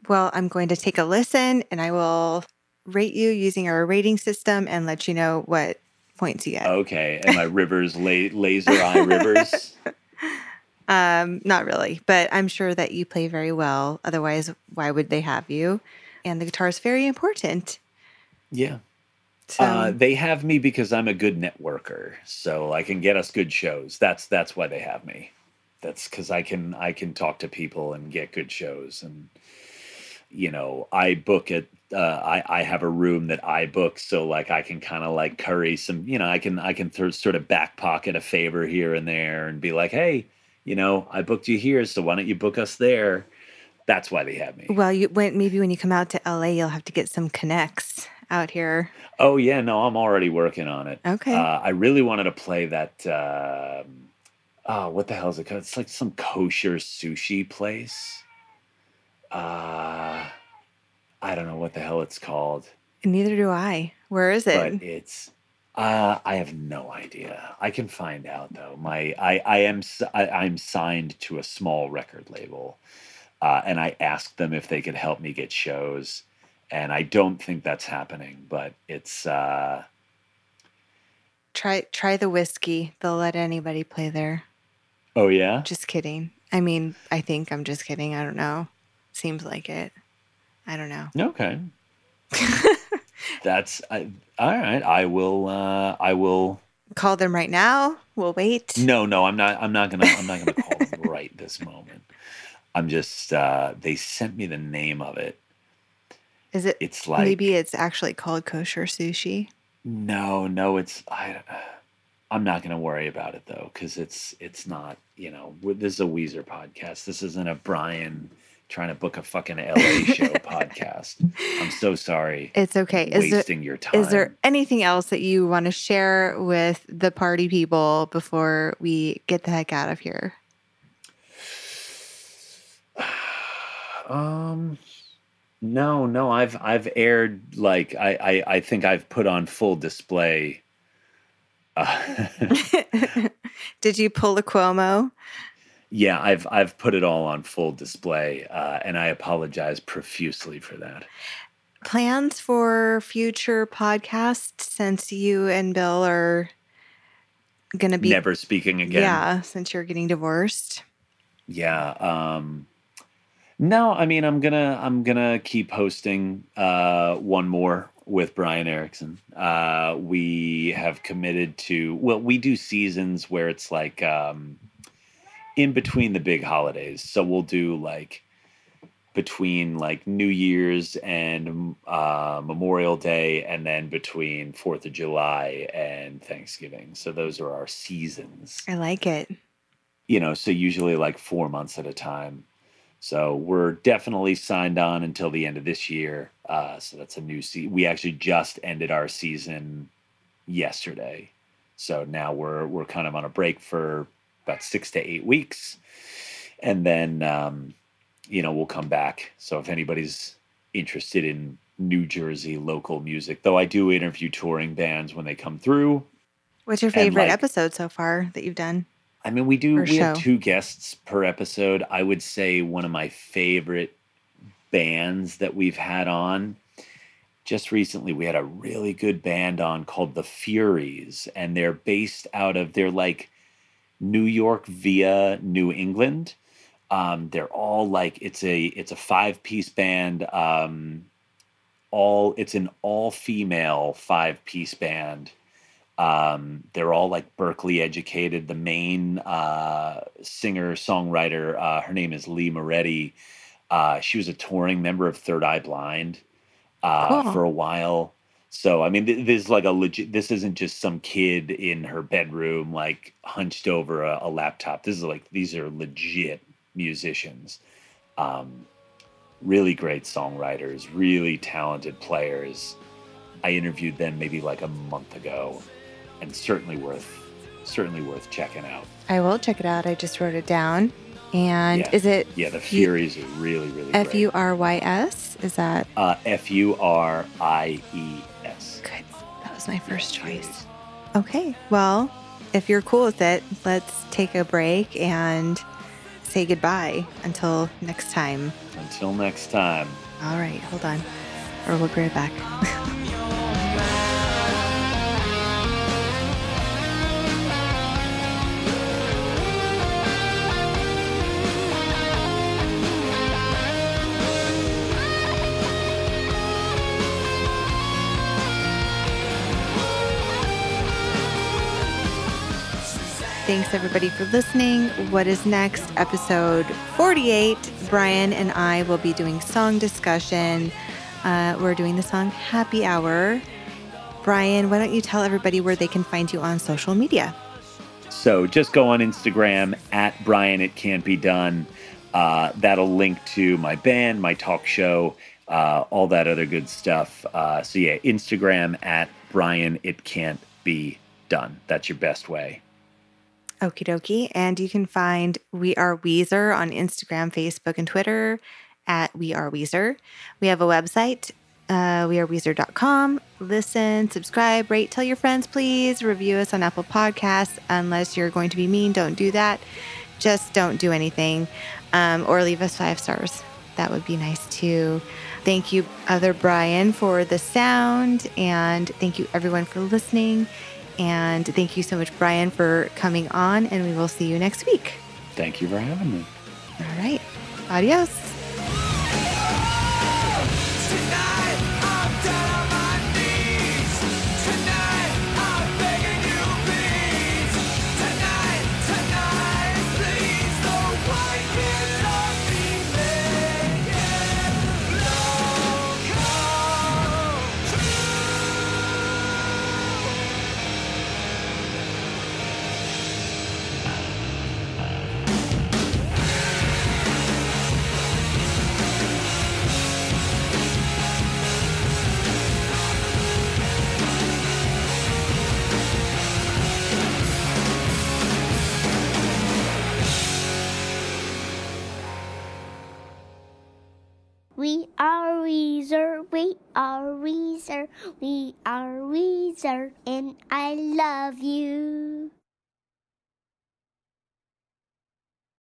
Well, I'm going to take a listen and I will rate you using our rating system and let you know what points you get. Okay. Am I Rivers la- Laser [LAUGHS] Eye Rivers? Um, not really, but I'm sure that you play very well. Otherwise, why would they have you? And the guitar is very important. Yeah. So Uh, they have me because I'm a good networker, so I can get us good shows. That's that's why they have me. That's because I can I can talk to people and get good shows, and you know I book it. Uh, I I have a room that I book, so like I can kind of like curry some. You know I can I can th- sort of back pocket a favor here and there and be like, hey, you know I booked you here, so why don't you book us there? That's why they have me. well, you when maybe when you come out to LA, you'll have to get some connects out here. Oh yeah, no, I'm already working on it. Okay. Uh, I really wanted to play that. um oh, what the hell is it called? It's like some kosher sushi place. Uh, I don't know what the hell it's called, Neither do I. Where is it? but it's. Uh, I have no idea. I can find out though. My I I am I, am signed to a small record label, uh, and I asked them if they could help me get shows, and I don't think that's happening. But it's. uh try try the Whisky. They'll let anybody play there. Oh yeah. Just kidding. I mean, I think I'm just kidding. I don't know. Seems like it. I don't know. Okay. [LAUGHS] That's I, all right. I will. Uh, I will. Call them right now. We'll wait. No, no. I'm not. I'm not gonna. I'm not gonna call them [LAUGHS] right this moment. I'm just. Uh, they sent me the name of it. Is it It's like maybe it's actually called kosher sushi? no, no. It's I. I'm not gonna worry about it though, because it's it's not. You know, this is a Weezer podcast. This isn't a Brian trying to book a fucking LA show [LAUGHS] podcast. I'm so sorry. It's okay. Is there wasting your time. is there anything else that you want to share with the party people before we get the heck out of here? [SIGHS] Um, no, no. I've I've aired like I I, I think I've put on full display. Uh, [LAUGHS] [LAUGHS] Did you pull a Cuomo? Yeah, I've I've put it all on full display, uh, and I apologize profusely for that. Plans for future podcasts since you and Bill are going to be Never speaking again. Yeah, since you're getting divorced. Yeah. Um, no, I mean I'm gonna I'm gonna keep hosting uh, one more with Brian Erickson. Uh, we have committed to well, we do seasons where it's like um, in between the big holidays. So we'll do like between like New Year's and uh, Memorial Day, and then between Fourth of July and Thanksgiving. So those are our seasons I like it. you know, so usually like four months at a time. So we're definitely signed on until the end of this year. Uh, so that's a new season. We actually just ended our season yesterday. So now we're we're kind of on a break for about six to eight weeks, and then um, you know we'll come back. So if anybody's interested in New Jersey local music, though I do interview touring bands when they come through. What's your favorite like- episode so far that you've done? I mean, we do. Or We have two guests per episode. I would say one of my favorite bands that we've had on. Just recently, we had a really good band on called the Furies, and they're based out of they're like New York via New England. Um, they're all like it's a it's a five piece band. Um, all it's an all female five piece band um, they're all like Berkeley educated. The main uh, singer songwriter, uh, her name is Lee Moretti. Uh, she was a touring member of Third Eye Blind uh, Cool. for a while. So I mean, th- this is like a legit. This isn't just some kid in her bedroom like hunched over a, a laptop. This is like these are legit musicians. Um, really great songwriters, really talented players. I interviewed them maybe like a month ago, and certainly worth certainly worth checking out. I will check it out. I just wrote it down. And Yeah. is it Yeah, the Fu- Furies are really really F U. R Y S? Is that Uh, F U R I E S. good? That was my first choice. Okay. Well, if you're cool with it, let's take a break and say goodbye until next time. Until next time. All right. Hold on. Or we'll be right back. [LAUGHS] Thanks everybody for listening. What is next? Episode 48. Brian and I will be doing song discussion. Uh, we're doing the song Happy Hour. Brian, why don't you tell everybody where they can find you on social media? So just go on Instagram at Brian It Can't Be Done. Uh, that'll link to my band, my talk show, uh, all that other good stuff. Uh, so yeah, Instagram at Brian It Can't Be Done. That's your best way. Okie dokie. And you can find We Are Weezer on Instagram, Facebook, and Twitter at We Are Weezer. We have a website, uh, weareweezer.com. Listen, subscribe, rate, tell your friends, please. Review us on Apple Podcasts. Unless you're going to be mean, don't do that. Just don't do anything. Um, or leave us five stars. That would be nice too. Thank you, other Brian, for the sound. And thank you, everyone, for listening. And thank you so much, Brian, for coming on. And we will see you next week. Thank you for having me. All right. Adios. We are Weezer, we are Weezer, we are Weezer, and I love you.